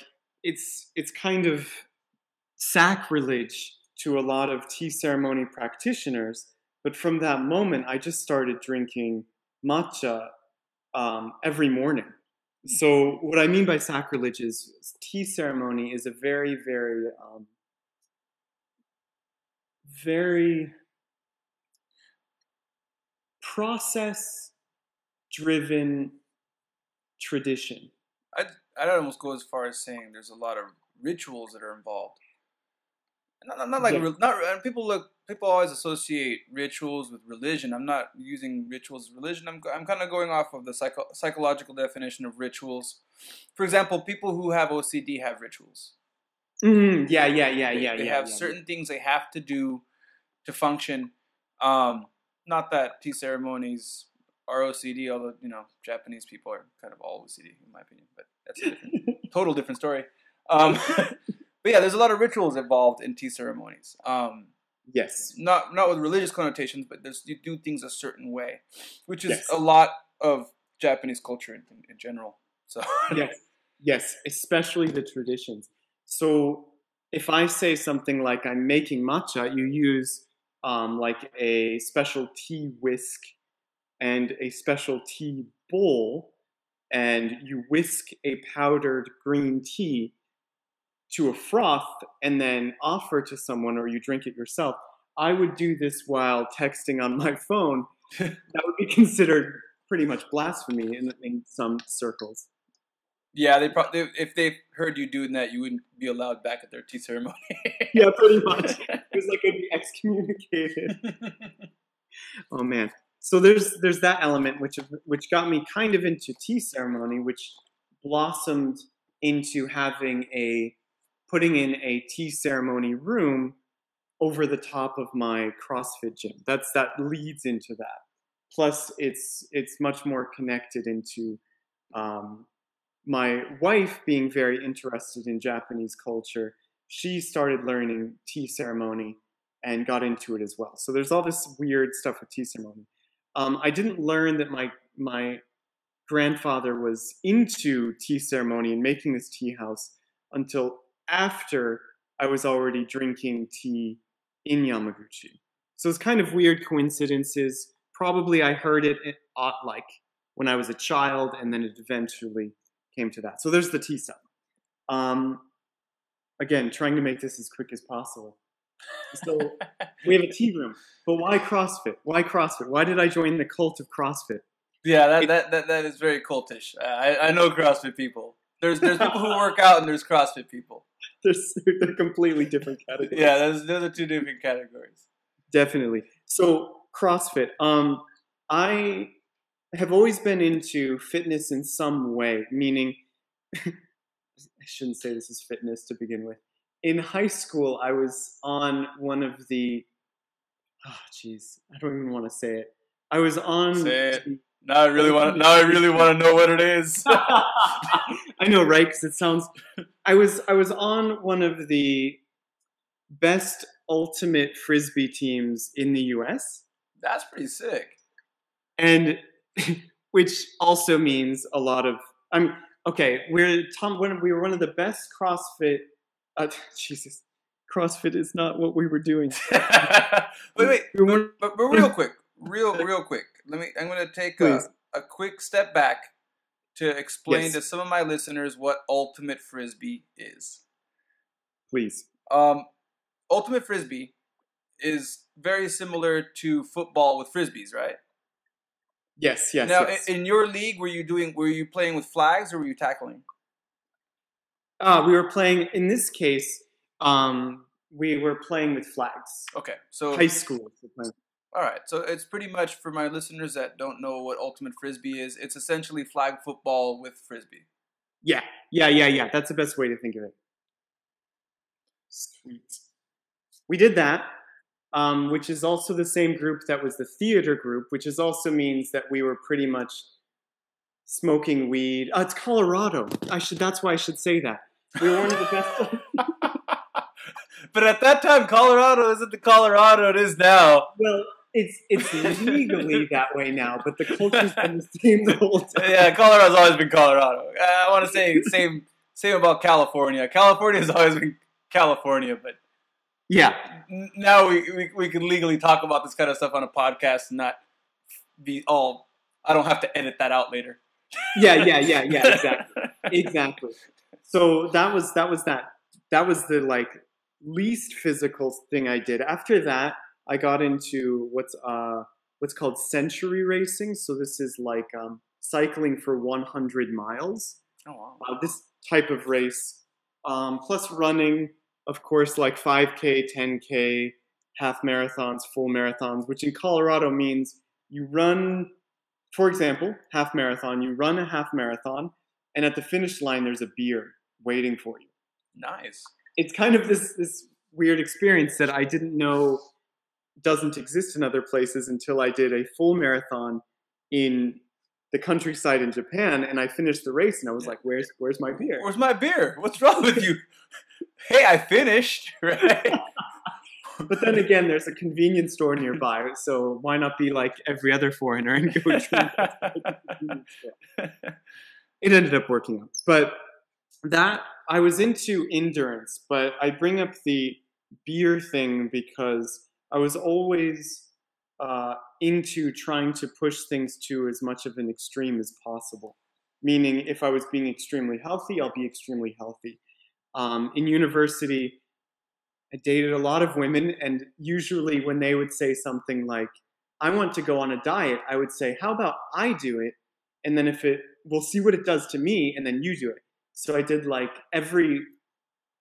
it's it's kind of sacrilege to a lot of tea ceremony practitioners. But from that moment, I just started drinking matcha um, every morning. So what I mean by sacrilege is tea ceremony is a very, very, um, very process-driven tradition. I'd, I'd almost go as far as saying there's a lot of rituals that are involved. Not, not, not like Yeah. not and people look people always associate rituals with religion. I'm not using rituals as religion. I'm I'm kind of going off of the psycho- psychological definition of rituals. For example, people who have OCD have rituals. Mhm, Yeah, yeah, yeah, They- yeah. They yeah, have yeah, certain things they have to do to function. Um, not that tea ceremonies are OCD, although you know Japanese people are kind of all OCD in my opinion, but that's a different, total different story. Um, but yeah, there's a lot of rituals involved in tea ceremonies. Um, Yes. not not with religious connotations, but there's you do things a certain way, which is Yes. a lot of Japanese culture in, in general. So yes, yes, especially the traditions. So if I say something like I'm making matcha, you use um, like a special tea whisk and a special tea bowl, and you whisk a powdered green tea to a froth and then offer to someone or you drink it yourself. I would do this while texting on my phone. that would be considered pretty much blasphemy in, in some circles. yeah, they probably if they heard you doing that, you wouldn't be allowed back at their tea ceremony. Yeah, pretty much. It was like I'd be excommunicated. Oh man. So there's there's that element which which got me kind of into tea ceremony, which blossomed into having a putting in a tea ceremony room over the top of my CrossFit gym. That's that leads into that. Plus, it's it's much more connected into um, my wife being very interested in Japanese culture. She started learning tea ceremony and got into it as well. So there's all this weird stuff with tea ceremony. Um, I didn't learn that my my grandfather was into tea ceremony and making this tea house until after I was already drinking tea in Yamaguchi. So it's kind of weird coincidences. Probably I heard it at, like when I was a child, and then it eventually came to that. So there's the tea stuff. Um, again, trying to make this as quick as possible. So we have a tea room, but why CrossFit? Why CrossFit? Why did I join the cult of CrossFit? yeah, that, that that that is very cultish. Uh, I I know CrossFit people. There's there's people who work out and there's CrossFit people. They're, they're completely different categories. Yeah, those those are two different categories. definitely. So CrossFit. Um, I have always been into fitness in some way, meaning I shouldn't say this is fitness to begin with. In high school, I was on one of the. Oh, jeez, I don't even want to say it. I was on. Now I really want now I really want to know what it is. I know, right? Because it sounds. I was I was on one of the best ultimate frisbee teams in the U.S. That's pretty sick. and which also means a lot of i'm okay we're tom when we were one of the best crossfit uh, jesus crossfit is not what we were doing wait, wait, but, but real quick, real real quick. Let me. I'm gonna take a, a quick step back to explain Yes. to some of my listeners what ultimate frisbee is. Please. Um, ultimate frisbee is very similar to football with frisbees, right? Yes, yes, now, yes. in your league, were you doing? Were you playing with flags or were you tackling? uh, we were playing, in this case, um, we were playing with flags. Okay, so High school. We're playing. all right, so it's pretty much for my listeners that don't know what ultimate frisbee is. It's essentially flag football with frisbee. Yeah, yeah, yeah, yeah. That's the best way to think of it. Sweet. We did that, um, which is also the same group that was the theater group, which is also means that we were pretty much smoking weed. Uh, it's Colorado. I should. That's why I should say that. We were one of the best. but at that time, Colorado isn't the Colorado it is now. well, it's it's legally that way now, but the culture's been the same the whole time. yeah, Colorado's always been Colorado. Uh, I want to say same same about California. California's always been California, but Yeah, n- now we, we we can legally talk about this kind of stuff on a podcast and not be all. I don't have to edit that out later. yeah, yeah, yeah, yeah. Exactly. exactly. So that was that was that that was the like least physical thing I did. After that, I got into what's uh what's called century racing. So this is like um, cycling for 100 miles. Oh wow. Uh, this type of race, um, plus running, of course, like 5K, 10K, half marathons, full marathons, which in Colorado means you run, for example, half marathon, you run a half marathon, and at the finish line, there's a beer waiting for you. Nice. It's kind of this, this weird experience that I didn't know doesn't exist in other places until I did a full marathon in the countryside in Japan, and I finished the race, and I was like, "Where's where's my beer?" Where's my beer? What's wrong with you? hey, I finished. Right. But then again, there's a convenience store nearby, so why not be like every other foreigner and go drink at the convenience store? It ended up working out, but that I was into endurance, but I bring up the beer thing because I was always uh, into trying to push things to as much of an extreme as possible. Meaning, if I was being extremely healthy, I'll be extremely healthy. Um, in university, I dated a lot of women, and usually when they would say something like, I want to go on a diet, I would say, How about I do it? And then if it, we'll see what it does to me, and then you do it. So I did like every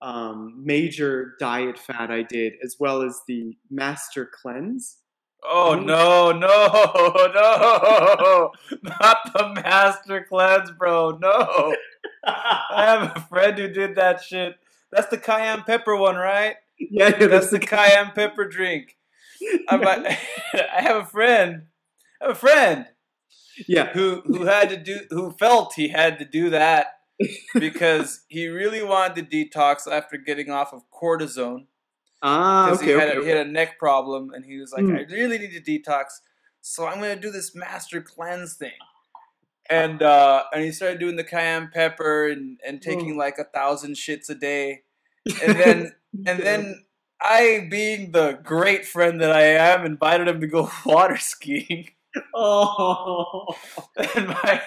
um, major diet fad I did, as well as the master cleanse. Oh no, no, no! Not the master cleanse, bro. No. I have a friend who did that shit. That's the cayenne pepper one, right? yeah, yeah, That's the cayenne pepper drink. A- I have a friend. I have a friend yeah. who who had to do who felt he had to do that because he really wanted to detox after getting off of cortisone Ah, because okay, he, had okay. a, he had a neck problem and he was like, Hmm. I really need to detox, so I'm gonna do this master cleanse thing. And uh, and he started doing the cayenne pepper and, and taking Oh. like a thousand shits a day, and then and then I, being the great friend that I am, invited him to go water skiing. oh, and my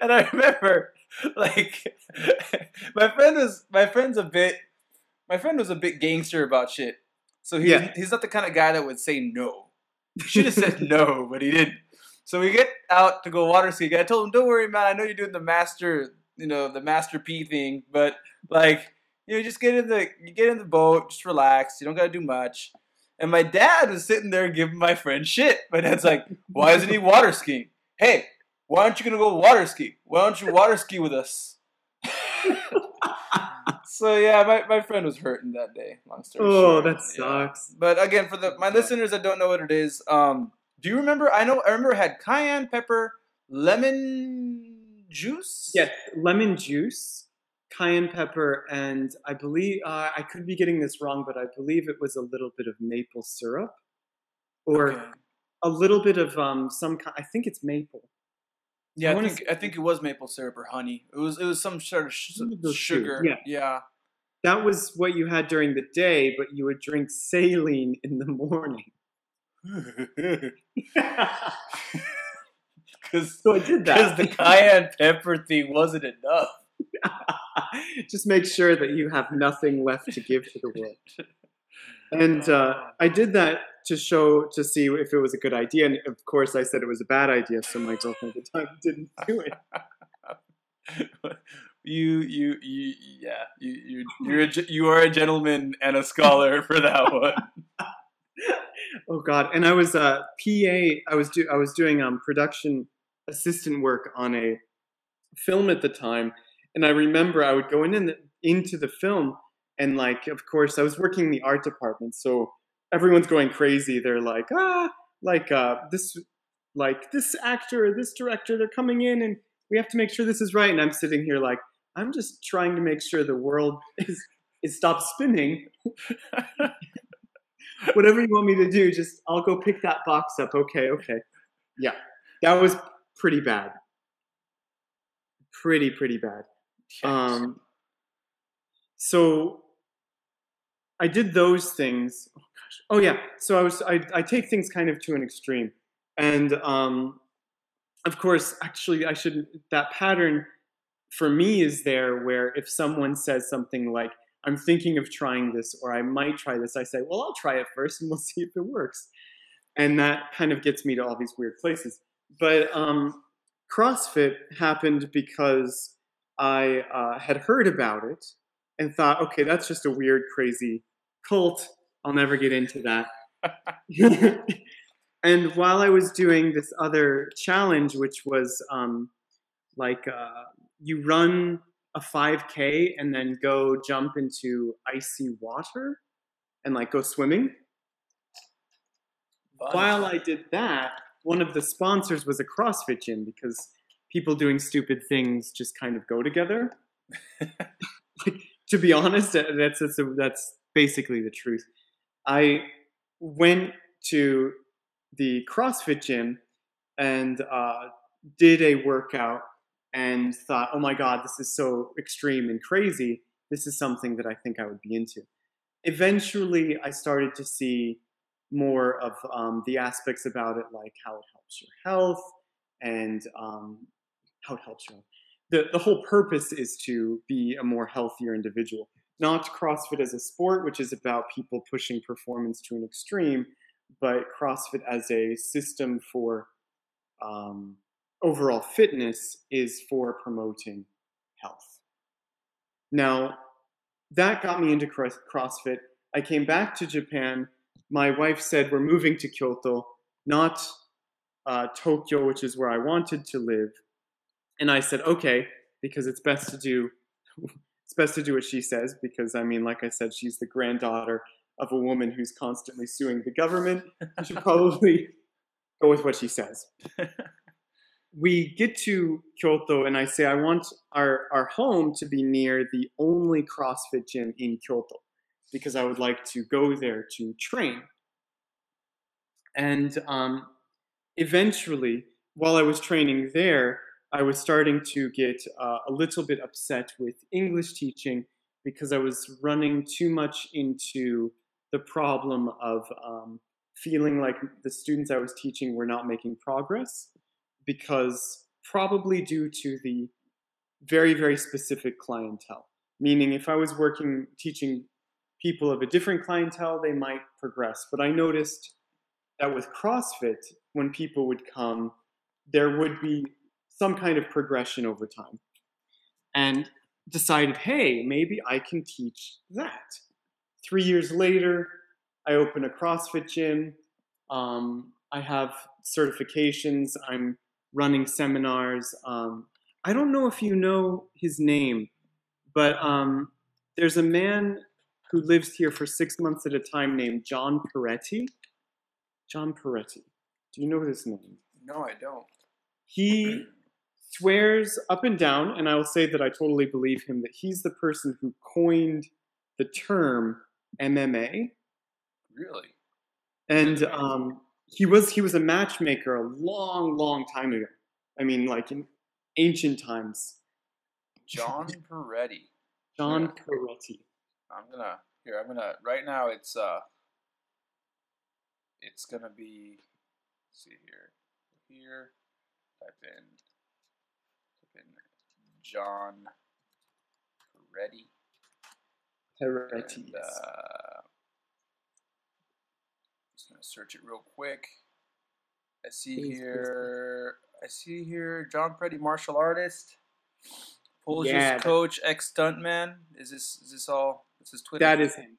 and I remember like my friend was my friend's a bit my friend was a bit gangster about shit. So he's Yeah. he's not the kind of guy that would say no. He should have said no, but he didn't. So we get out to go water skiing. I told him, "Don't worry, man. I know you're doing the master, you know, the master P thing, but like, you know, just get in the you get in the boat, just relax. You don't gotta do much." And my dad was sitting there giving my friend shit. My dad's like, "Why isn't he water skiing? Hey, why aren't you gonna go water ski? Why don't you water ski with us?" so yeah, my, my friend was hurting that day. Long story Oh, short. that Yeah. sucks. But again, for the my listeners that don't know what it is, um, do you remember? I know I remember it had cayenne pepper, lemon juice. Yes, lemon juice, cayenne pepper, and I believe uh, I could be getting this wrong, but I believe it was a little bit of maple syrup, or Okay. a little bit of um some kind. I think it's maple. Yeah, I I, think I think it was maple syrup or honey. It was it was some sort of sh- those two, sugar. yeah. yeah. That was what you had during the day, but you would drink saline in the morning. Because So I did that. Because the cayenne pepper thing wasn't enough. Just make sure that you have nothing left to give to the world. And uh, I did that to show to see if it was a good idea, and of course I said it was a bad idea. So my girlfriend at the time didn't do it. you, you, you, yeah, you, you, you're a, you are a gentleman and a scholar for that one. Oh God! And I was uh, PA. I was do I was doing um, production assistant work on a film at the time, and I remember I would go in, in the, into the film, and like, of course, I was working in the art department, so everyone's going crazy. They're like, ah, like uh, this, like this actor, or this director, they're coming in, and we have to make sure this is right. And I'm sitting here like, I'm just trying to make sure the world is is stops spinning whatever you want me to do, just I'll go pick that box up. Okay, okay. Yeah. That was pretty bad. Pretty, pretty bad. Um so I did those things. Oh gosh. Oh yeah. So I was I, I take things kind of to an extreme. And um of course, actually I should that pattern for me is there where if someone says something like I'm thinking of trying this or I might try this, I say, well, I'll try it first and we'll see if it works. And that kind of gets me to all these weird places. But um, CrossFit happened because I uh, had heard about it and thought, okay, that's just a weird, crazy cult. I'll never get into that. and while I was doing this other challenge, which was um, like uh, you run a 5K and then go jump into icy water and like go swimming. While I did that, one of the sponsors was a CrossFit gym because people doing stupid things just kind of go together. like, to be honest, that's that's, that's basically the truth. I went to the CrossFit gym and uh, did a workout and thought, oh my God, this is so extreme and crazy. This is something that I think I would be into. Eventually, I started to see more of um, the aspects about it, like how it helps your health and um, how it helps you. The, the whole purpose is to be a more healthier individual, not CrossFit as a sport, which is about people pushing performance to an extreme, but CrossFit as a system for um, overall fitness is for promoting health. Now, that got me into CrossFit. I came back to Japan. My wife said, We're moving to Kyoto, not uh, Tokyo, which is where I wanted to live. And I said, Okay, because it's best to do. It's best to do what she says because, I mean, like I said, she's the granddaughter of a woman who's constantly suing the government. I should probably go with what she says we get to Kyoto and I say, I want our, our home to be near the only CrossFit gym in Kyoto because I would like to go there to train. And um, eventually, while I was training there, I was starting to get uh, a little bit upset with English teaching because I was running too much into the problem of um, feeling like the students I was teaching were not making progress because probably due to the very, very specific clientele. Meaning, if I was working teaching people of a different clientele, they might progress. But I noticed that with CrossFit, when people would come, there would be some kind of progression over time. And decided, hey, maybe I can teach that. Three years later, I open a CrossFit gym. Um, I have certifications. I'm running seminars. Um, I don't know if you know his name, but um, there's a man who lives here for six months at a time named John Perretti. John Perretti. Do you know his name? No, I don't. He swears up and down, and I will say that I totally believe him, that he's the person who coined the term MMA. Really? And um, he was he was a matchmaker a long, long time ago. I mean, like in ancient times. John Perretti. John Yeah. Perretti. I'm gonna here. I'm gonna right now. It's uh. It's gonna be. Let's see here. Here. Type in John Perretti. Perretti, And, yes. uh, just gonna search it real quick. I see Please, here. I see here John Perretti, martial artist, Polish Yeah, coach, ex stuntman. Is this is this all? This is Twitter. that is him.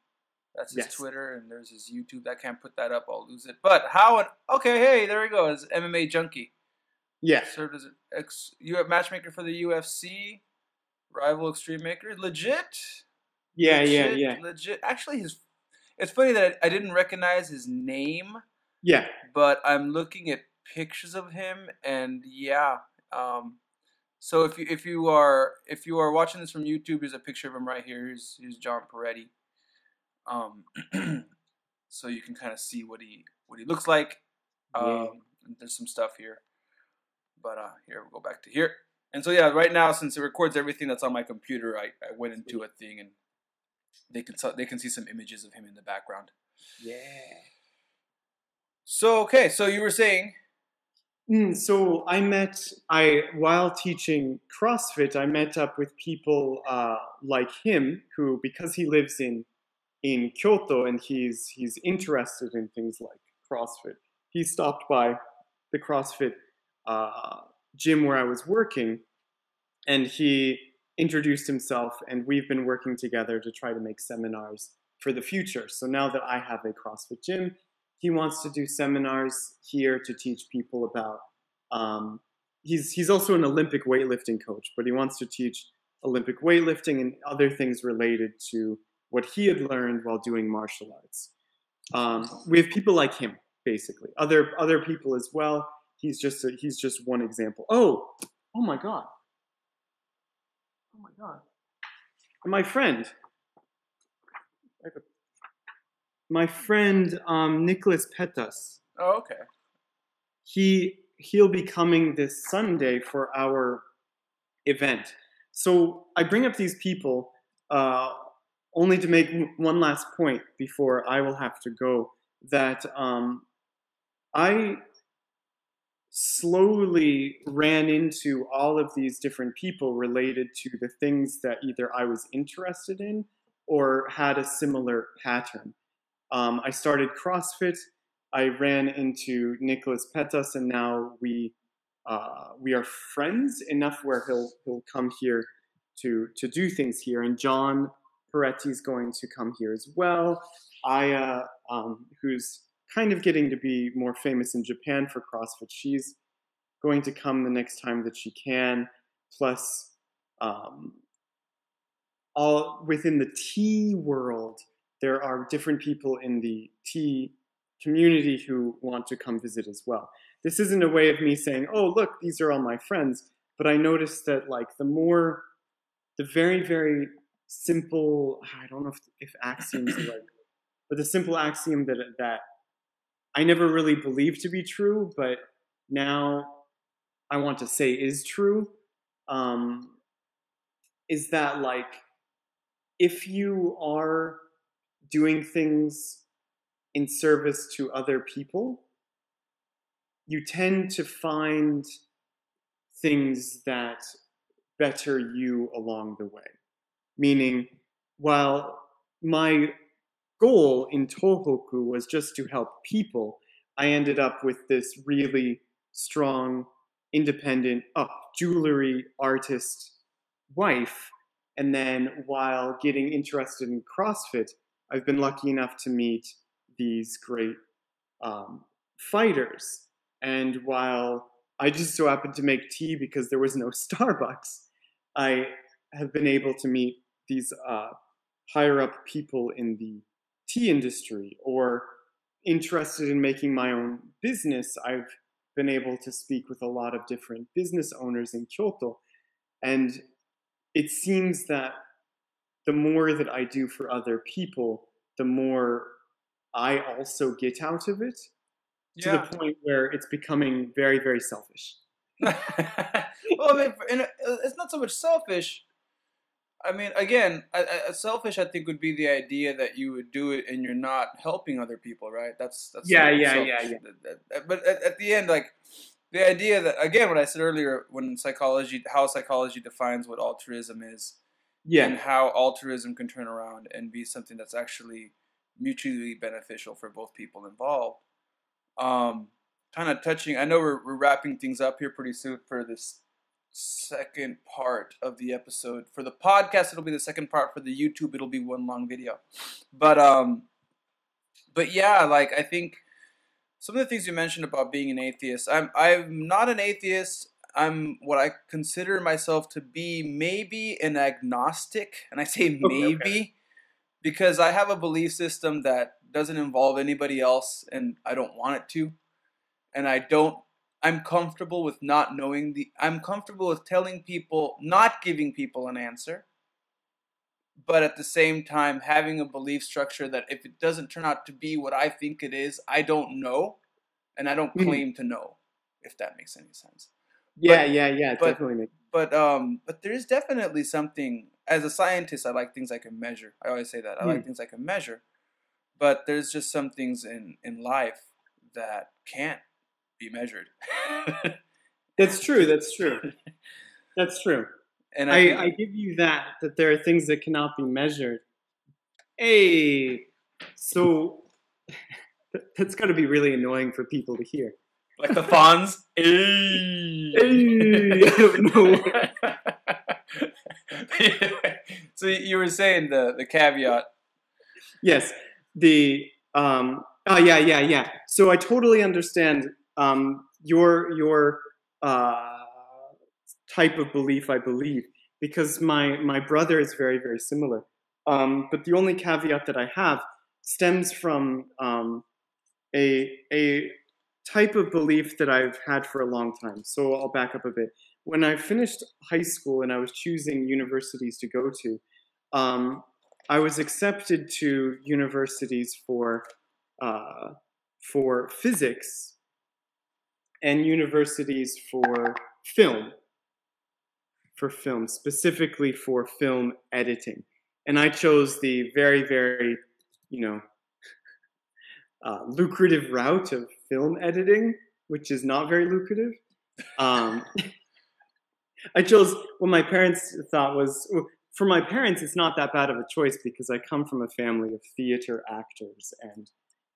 That's his yes. Twitter, and there's his YouTube. I can't put that up. I'll lose it. But how? An, okay, hey, there he goes. MMA junkie. Yes. Served as ex you matchmaker for the UFC, rival extreme maker. Legit. Yeah, yeah, legit, yeah. Legit. Actually, his. It's funny that I, didn't recognize his name, Yeah. but I'm looking at pictures of him, and yeah. Um, so if you if you are if you are watching this from YouTube, there's a picture of him right here. Here's here's John Perretti. Um, so you can kind of see what he what he looks like. Yeah. Um, and there's some stuff here, but uh, here we'll go back to here. And so yeah, right now since it records everything that's on my computer, I, I went into a thing and they can they can see some images of him in the background. Yeah. So okay, so you were saying Mm, so I met I while teaching CrossFit, I met up with people uh, like him who, because he lives in in Kyoto and he's he's interested in things like CrossFit, he stopped by the CrossFit uh, gym where I was working, and he introduced himself, and we've been working together to try to make seminars for the future. So now that I have a CrossFit gym, he wants to do seminars here to teach people about. Um, he's he's also an Olympic weightlifting coach, but he wants to teach Olympic weightlifting and other things related to what he had learned while doing martial arts. Um, we have people like him, basically. Other other people as well. He's just a, he's just one example. Oh, oh my god. Oh my god. My friend. My friend um, Nicholas Pettas. oh okay. He he'll be coming this Sunday for our event. So I bring up these people uh, only to make one last point before I will have to go. That um, I slowly ran into all of these different people related to the things that either I was interested in or had a similar pattern. Um, I started CrossFit. I ran into Nicholas Pettas, and now we uh, we are friends enough where he'll he'll come here to to do things here. And John Perretti is going to come here as well. Aya, um, who's kind of getting to be more famous in Japan for CrossFit, she's going to come the next time that she can. Plus, um, all within the tea world, there are different people in the tea community who want to come visit as well. This isn't a way of me saying, "Oh, look, these are all my friends," but I noticed that like the more, the very very simple, I don't know if, if axioms right, but the simple axiom that that I never really believed to be true, but now I want to say is true, um, is that like if you are doing things in service to other people, you tend to find things that better you along the way. Meaning, while my goal in Tohoku was just to help people, I ended up with this really strong, independent, oh, jewelry artist wife. And then while getting interested in CrossFit, I've been lucky enough to meet these great um, fighters. And while I just so happened to make tea because there was no Starbucks, I have been able to meet these uh, higher up people in the tea industry or interested in making my own business. I've been able to speak with a lot of different business owners in Kyoto. And it seems that the more that I do for other people, the more I also get out of it to Yeah. the point where it's becoming very, very selfish. well, I mean, it's not so much selfish. I mean, again, I, I, selfish. I think would be the idea that you would do it and you're not helping other people, right? That's that's Yeah, yeah, selfish. yeah, yeah. That- But at, at the end, like the idea that again, what I said earlier, when psychology, how psychology defines what altruism is, Yeah. and how altruism can turn around and be something that's actually mutually beneficial for both people involved. Um, kind of touching. I know we're, we're wrapping things up here pretty soon for this second part of the episode. For the podcast, it'll be the second part. For the YouTube, it'll be one long video. But um, but yeah, like I think some of the things you mentioned about being an atheist. I'm I'm not an atheist. I'm what I consider myself to be maybe an agnostic, and I say maybe okay. because I have a belief system that doesn't involve anybody else, and I don't want it to, and I don't. I'm comfortable with not knowing the. I'm comfortable with telling people, not giving people an answer, but at the same time having a belief structure that if it doesn't turn out to be what I think it is, I don't know, and I don't Mhm. claim to know. If that makes any sense Yeah, yeah, yeah. but- definitely makes. but um but there is definitely something as a scientist i like things i can measure i always say that i like things i can measure but there's just some things in in life that can't be measured That's true. That's true. That's true. and I, think- I give you that that there are things that cannot be measured. Hey, so that's got to be really annoying for people to hear. like the fawns hey. Hey, I don't know. so you were saying the the caveat Yes, the um. Oh yeah, yeah, yeah. So I totally understand um your your uh type of belief. I believe because my my brother is very very similar. Um, but the only caveat that I have stems from um a a type of belief that I've had for a long time. So I'll back up a bit. When I finished high school and I was choosing universities to go to, um, I was accepted to universities for uh, for physics and universities for film, for film specifically for film editing, and I chose the very very, you know, uh, lucrative route of film editing, which is not very lucrative. Um, I chose what my parents thought was for my parents, it's not that bad of a choice because I come from a family of theater actors and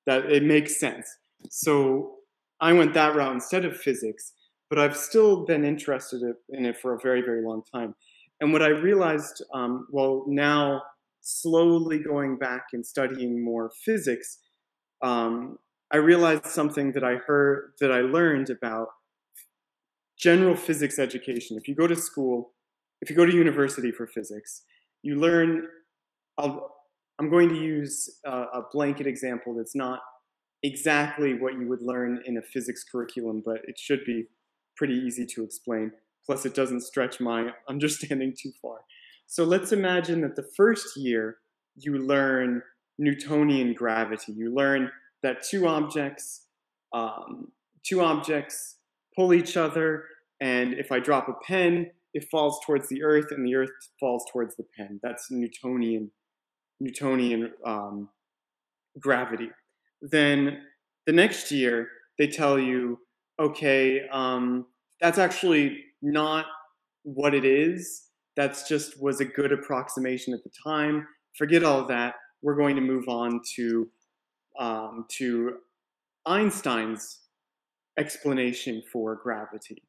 that it makes sense. So I went that route instead of physics, but I've still been interested in it for a very, very long time. And what I realized, um, well, now slowly going back and studying more physics, um, I realized something that I heard, that I learned about general physics education. If you go to school, if you go to university for physics, you learn. I'll, I'm going to use a, a blanket example that's not exactly what you would learn in a physics curriculum, but it should be pretty easy to explain. Plus, it doesn't stretch my understanding too far. So let's imagine that the first year you learn Newtonian gravity. You learn that two objects, um, two objects pull each other, and if I drop a pen, it falls towards the earth, and the earth falls towards the pen. That's Newtonian, Newtonian um, gravity. Then the next year they tell you, okay, um, that's actually not what it is. That's just was a good approximation at the time. Forget all that. We're going to move on to um, to Einstein's explanation for gravity.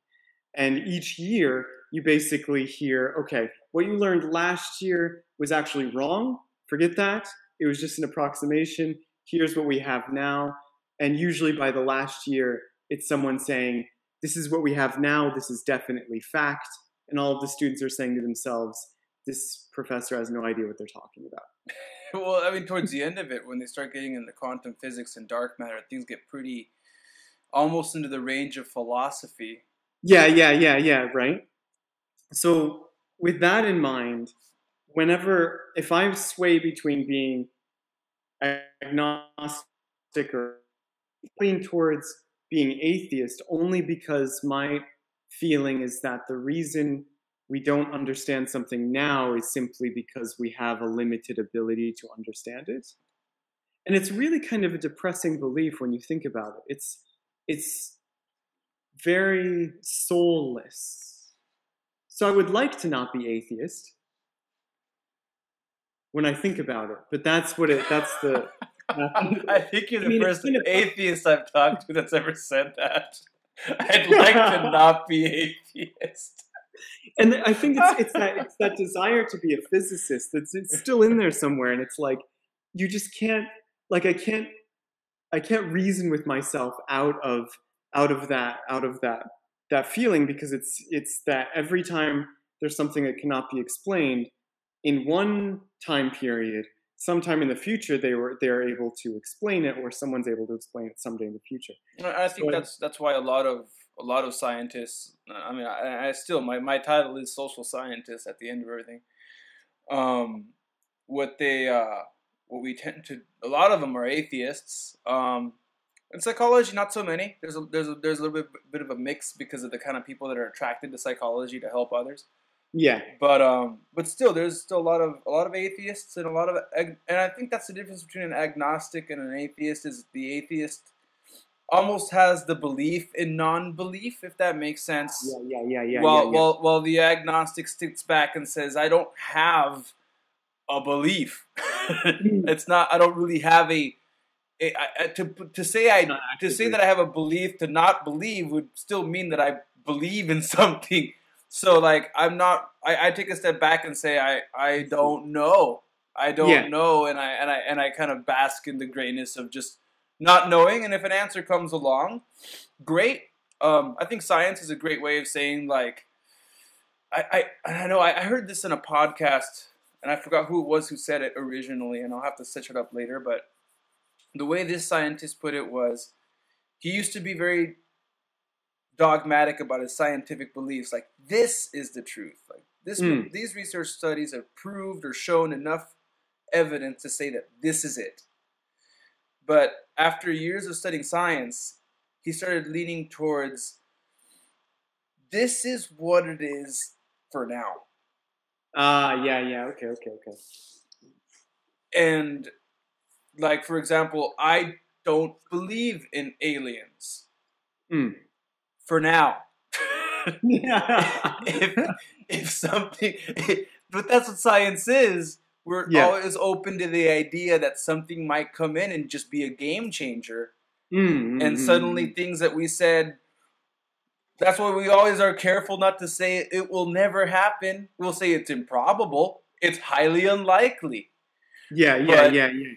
And each year, you basically hear, okay, what you learned last year was actually wrong. Forget that. It was just an approximation. Here's what we have now. And usually by the last year, it's someone saying, this is what we have now. This is definitely fact. And all of the students are saying to themselves, this professor has no idea what they're talking about. well i mean towards the end of it when they start getting into quantum physics and dark matter things get pretty almost into the range of philosophy Yeah, yeah, yeah, yeah, right? So, with that in mind, whenever, if I sway between being agnostic or lean towards being atheist only because my feeling is that the reason we don't understand something now is simply because we have a limited ability to understand it. And it's really kind of a depressing belief when you think about it. It's it's very soulless. So I would like to not be atheist when I think about it, but that's what it. That's the. I think you're the I mean, first atheist I've talked to that's ever said that. I'd like to not be atheist. and I think it's, it's that it's that desire to be a physicist that's it's still in there somewhere, and it's like you just can't like I can't I can't reason with myself out of out of that out of that that feeling because it's it's that every time there's something that cannot be explained in one time period sometime in the future they were they're able to explain it or someone's able to explain it someday in the future I I think So- that's that's why a lot of a lot of scientists. I mean, I, I still my, my title is social scientist at the end of everything. Um, what they uh, what we tend to a lot of them are atheists. Um, in psychology, not so many. There's a there's a there's a little bit bit of a mix because of the kind of people that are attracted to psychology to help others. Yeah But um, but still, there's still a lot of a lot of atheists and a lot of and I think that's the difference between an agnostic and an atheist is the atheist almost has the belief in non-belief, if that makes sense. yeah yeah yeah yeah while yeah, yeah. while while the agnostic sticks back and says, I don't have a belief. it's not. I don't really have a. a- I- I- to to say I to say that I have a belief to not believe would still mean that I believe in something. So like I'm not. I, I take a step back and say I I don't know. I don't Yeah. know, and I and I and I kind of bask in the greatness of just not knowing. And if an answer comes along, great. Um, I think science is a great way of saying like. I, I, I know I, I heard this in a podcast and I forgot who it was who said it originally, and I'll have to search it up later. But the way this scientist put it was, he used to be very dogmatic about his scientific beliefs. Like this is the truth. Like this, Mm. these research studies have proved or shown enough evidence to say that this is it. But after years of studying science, he started leaning towards this is what it is for now. ah yeah yeah okay okay okay And like for example, I don't believe in aliens Mm. For now. yeah if if something but that's what science is. We're Yeah. always open to the idea that something might come in and just be a game changer. Mm, and suddenly things that we said that's why we always are careful not to say it will never happen. We'll say it's improbable. It's highly unlikely. yeah yeah but- yeah yeah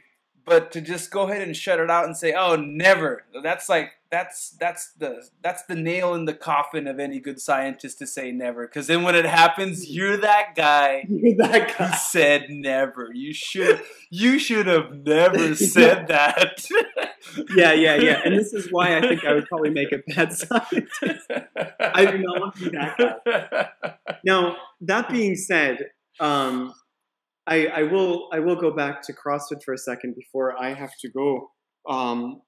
but to just go ahead and shut it out and say oh never that's like that's that's the that's the nail in the coffin of any good scientist to say never. Because then when it happens you're that guy that who guy. said never. You should you should have never said that. Yeah yeah yeah. And this is why i think i would probably make a bad scientist. I do not want to be that guy. Now that being said um I, I will I will go back to CrossFit for a second before I have to go. Um,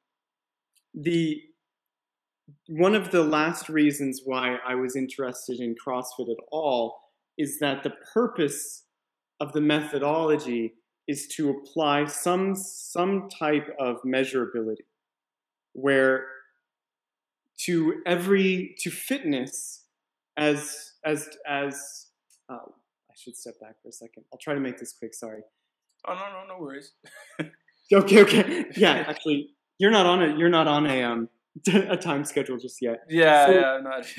the one of the last reasons why I was interested in CrossFit at all is that the purpose of the methodology is to apply some some type of measurability where to every to fitness as as as uh, I should step back for a second. I'll try to make this quick. Sorry. oh no no no worries Okay, okay. Yeah, actually, you're not on a you're not on a um a time schedule just yet. yeah So- yeah I'm not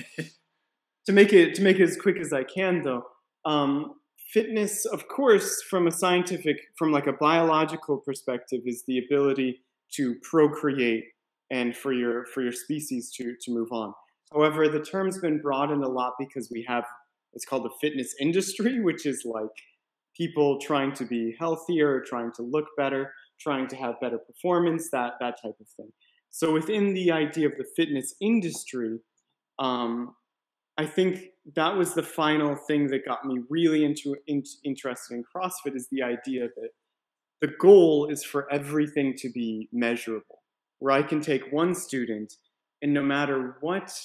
To make it to make it as quick as I can, though, um, fitness, of course, from a scientific, from like a biological perspective, is the ability to procreate and for your for your species to to move on. However, the term's been broadened a lot because we have what's called the fitness industry, which is like people trying to be healthier, trying to look better, trying to have better performance, that that type of thing. So within the idea of the fitness industry, um, I think that was the final thing that got me really into in, interested in CrossFit is the idea that the goal is for everything to be measurable, where I can take one student and no matter what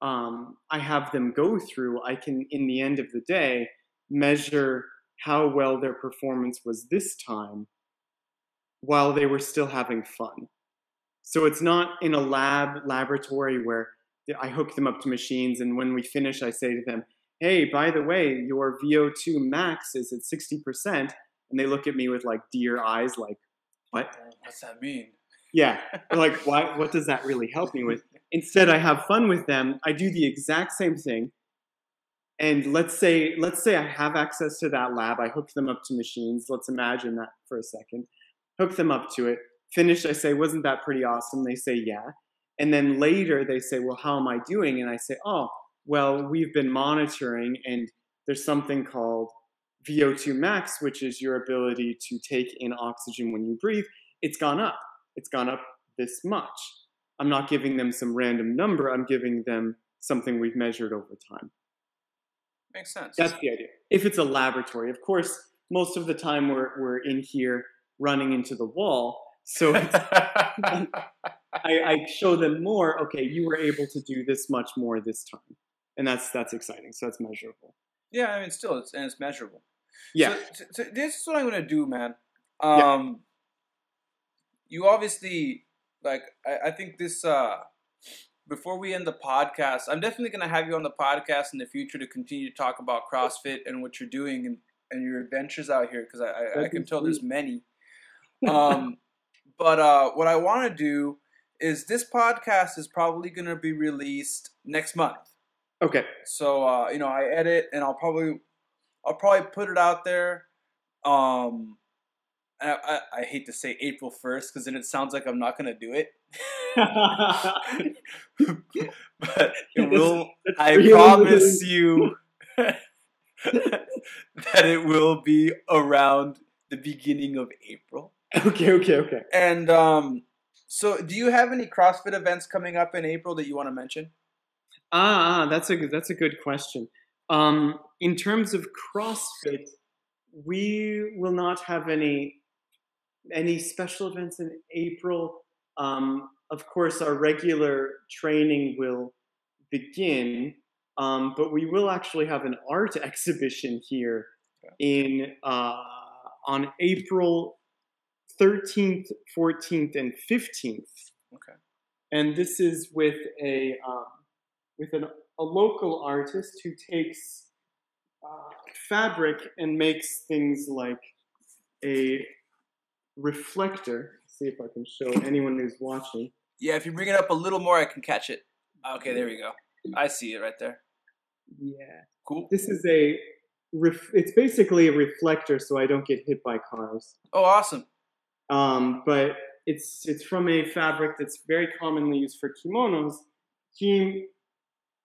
um, I have them go through, I can, in the end of the day, measure how well their performance was this time while they were still having fun. So it's not in a lab laboratory where I hook them up to machines, and when we finish, I say to them, "Hey, by the way, your VO2 max is at sixty percent," and they look at me with like deer eyes, like, "What? What's that mean? Yeah, like, why? What does that really help me with?" Instead, I have fun with them. I do the exact same thing, and let's say let's say I have access to that lab. I hook them up to machines. Let's imagine that for a second. Hook them up to it. Finished. I say, "Wasn't that pretty awesome?" They say, "Yeah." And then later they say, well, how am I doing? And I say, oh, well, we've been monitoring, and there's something called VO2 max, which is your ability to take in oxygen when you breathe. It's gone up. It's gone up this much. I'm not giving them some random number, I'm giving them something we've measured over time. Makes sense. That's the idea. If it's a laboratory, of course, most of the time we're, we're in here running into the wall. So I, I show them more. Okay, you were able to do this much more this time, and that's that's exciting. So that's measurable. yeah, I mean, still, it's, and it's measurable. Yeah. So, so, this is what I'm gonna do, man. Um, you obviously like. I, I think this. Uh, before we end the podcast, I'm definitely gonna have you on the podcast in the future to continue to talk about CrossFit and what you're doing and, and your adventures out here because I, I, I can tell there's many. Um, but uh, what I want to do is this podcast is probably gonna be released next month. okay. So uh, you know, I edit and I'll probably I'll probably put it out there. Um, I, I, I hate to say April first because then it sounds like I'm not gonna do it. but it will. That's I really promise you that it will be around the beginning of April. okay, okay, okay. And um, so, do you have any CrossFit events coming up in April that you want to mention? Ah, ah, that's a good, that's a good question. Um, in terms of CrossFit, we will not have any any special events in April. Um, of course, our regular training will begin, um, but we will actually have an art exhibition here in uh, on April thirteenth, fourteenth, and fifteenth Okay. and this is with a um, with an, a local artist who takes uh, fabric and makes things like a reflector. See if I can show anyone who's watching. Yeah, if you bring it up a little more, I can catch it. Okay, there we go. I see it right there. Yeah, Cool. this is a. Ref- it's basically a reflector, so I don't get hit by cars. Oh, awesome. Um, but it's it's from a fabric that's very commonly used for kimonos. He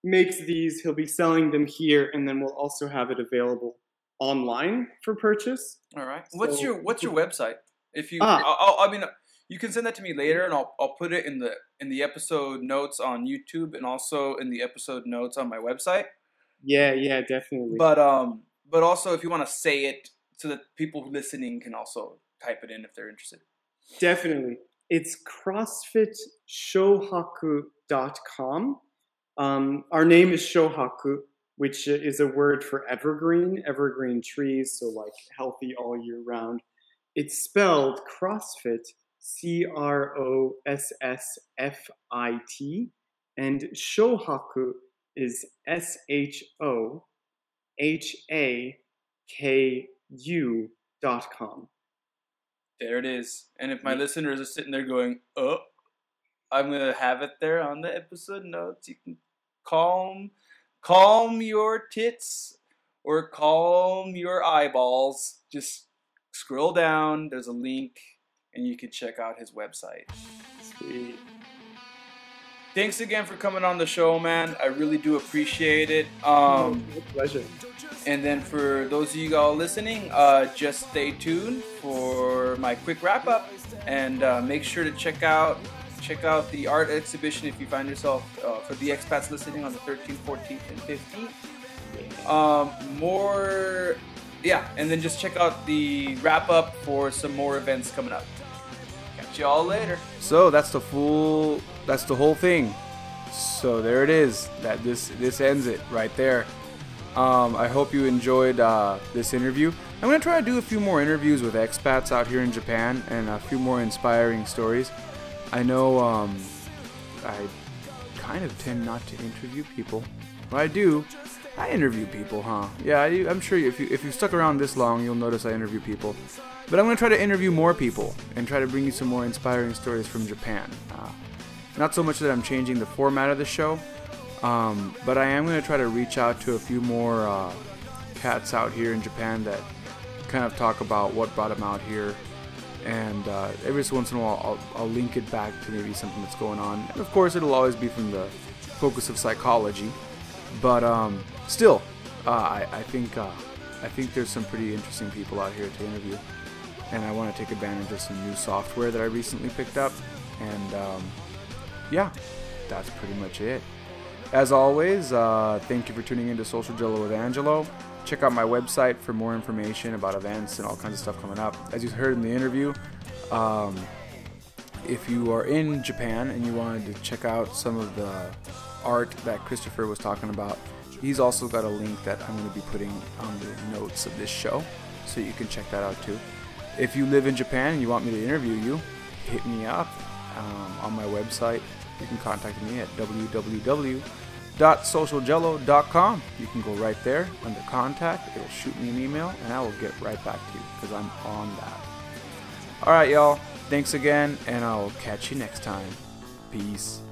makes these. He'll be selling them here, and then we'll also have it available online for purchase. All right. What's your What's your website? If you, Ah. I'll, I'll- I mean, you can send that to me later, and I'll I'll put it in the in the episode notes on YouTube, and also in the episode notes on my website. Yeah, yeah, definitely. But um, but also if you want to say it so that people listening can also type it in if they're interested. Definitely. It's CrossFitShohaku.com. Um, our name is Shohaku, which is a word for evergreen, evergreen trees, so like healthy all year round. It's spelled CrossFit, C R O S S F I T, and Shohaku is S H O H A K U dot com. There it is. And if my Yeah. listeners are sitting there going, "Oh," I'm gonna have it there on the episode notes. You can calm, calm your tits or calm your eyeballs. Just scroll down. There's a link, and you can check out his website. Sweet. Thanks again for coming on the show, man. I really do appreciate it. Um, My pleasure. And then for those of you all listening, uh, just stay tuned for my quick wrap up, and uh, make sure to check out check out the art exhibition if you find yourself uh, for the expats listening on the 13th, 14th, and 15th. Um, more, yeah, and then just check out the wrap up for some more events coming up. Catch you all later. So that's the full. That's the whole thing. So there it is. That this this ends it right there. Um, I hope you enjoyed uh, this interview. I'm gonna try to do a few more interviews with expats out here in Japan and a few more inspiring stories. I know um, I kind of tend not to interview people. But I do. I interview people, huh? Yeah, I, I'm sure if you if you stuck around this long, you'll notice I interview people. But I'm gonna try to interview more people and try to bring you some more inspiring stories from Japan. Uh, not so much that I'm changing the format of the show, um, but I am gonna try to reach out to a few more uh, cats out here in Japan that kind of talk about what brought them out here. And uh, every once in a while I'll, I'll, link it back to maybe something that's going on. And of course it'll always be from the focus of psychology. But um, still uh, I, I, think uh, I think there's some pretty interesting people out here to interview. And I want to take advantage of some new software that I recently picked up. And um, yeah that's pretty much it as always uh, thank you for tuning into Social Jello with Angelo check out my website for more information about events and all kinds of stuff coming up. As you heard in the interview, um, if you are in Japan and you wanted to check out some of the art that Christopher was talking about, he's also got a link that I'm going to be putting on the notes of this show, so you can check that out too. If you live in Japan and you want me to interview you, hit me up um, on my website. You can contact me at www.socialjello.com. You can go right there under contact. It'll shoot me an email and I will get right back to you because I'm on that. All right, y'all. Thanks again, and I'll catch you next time. Peace.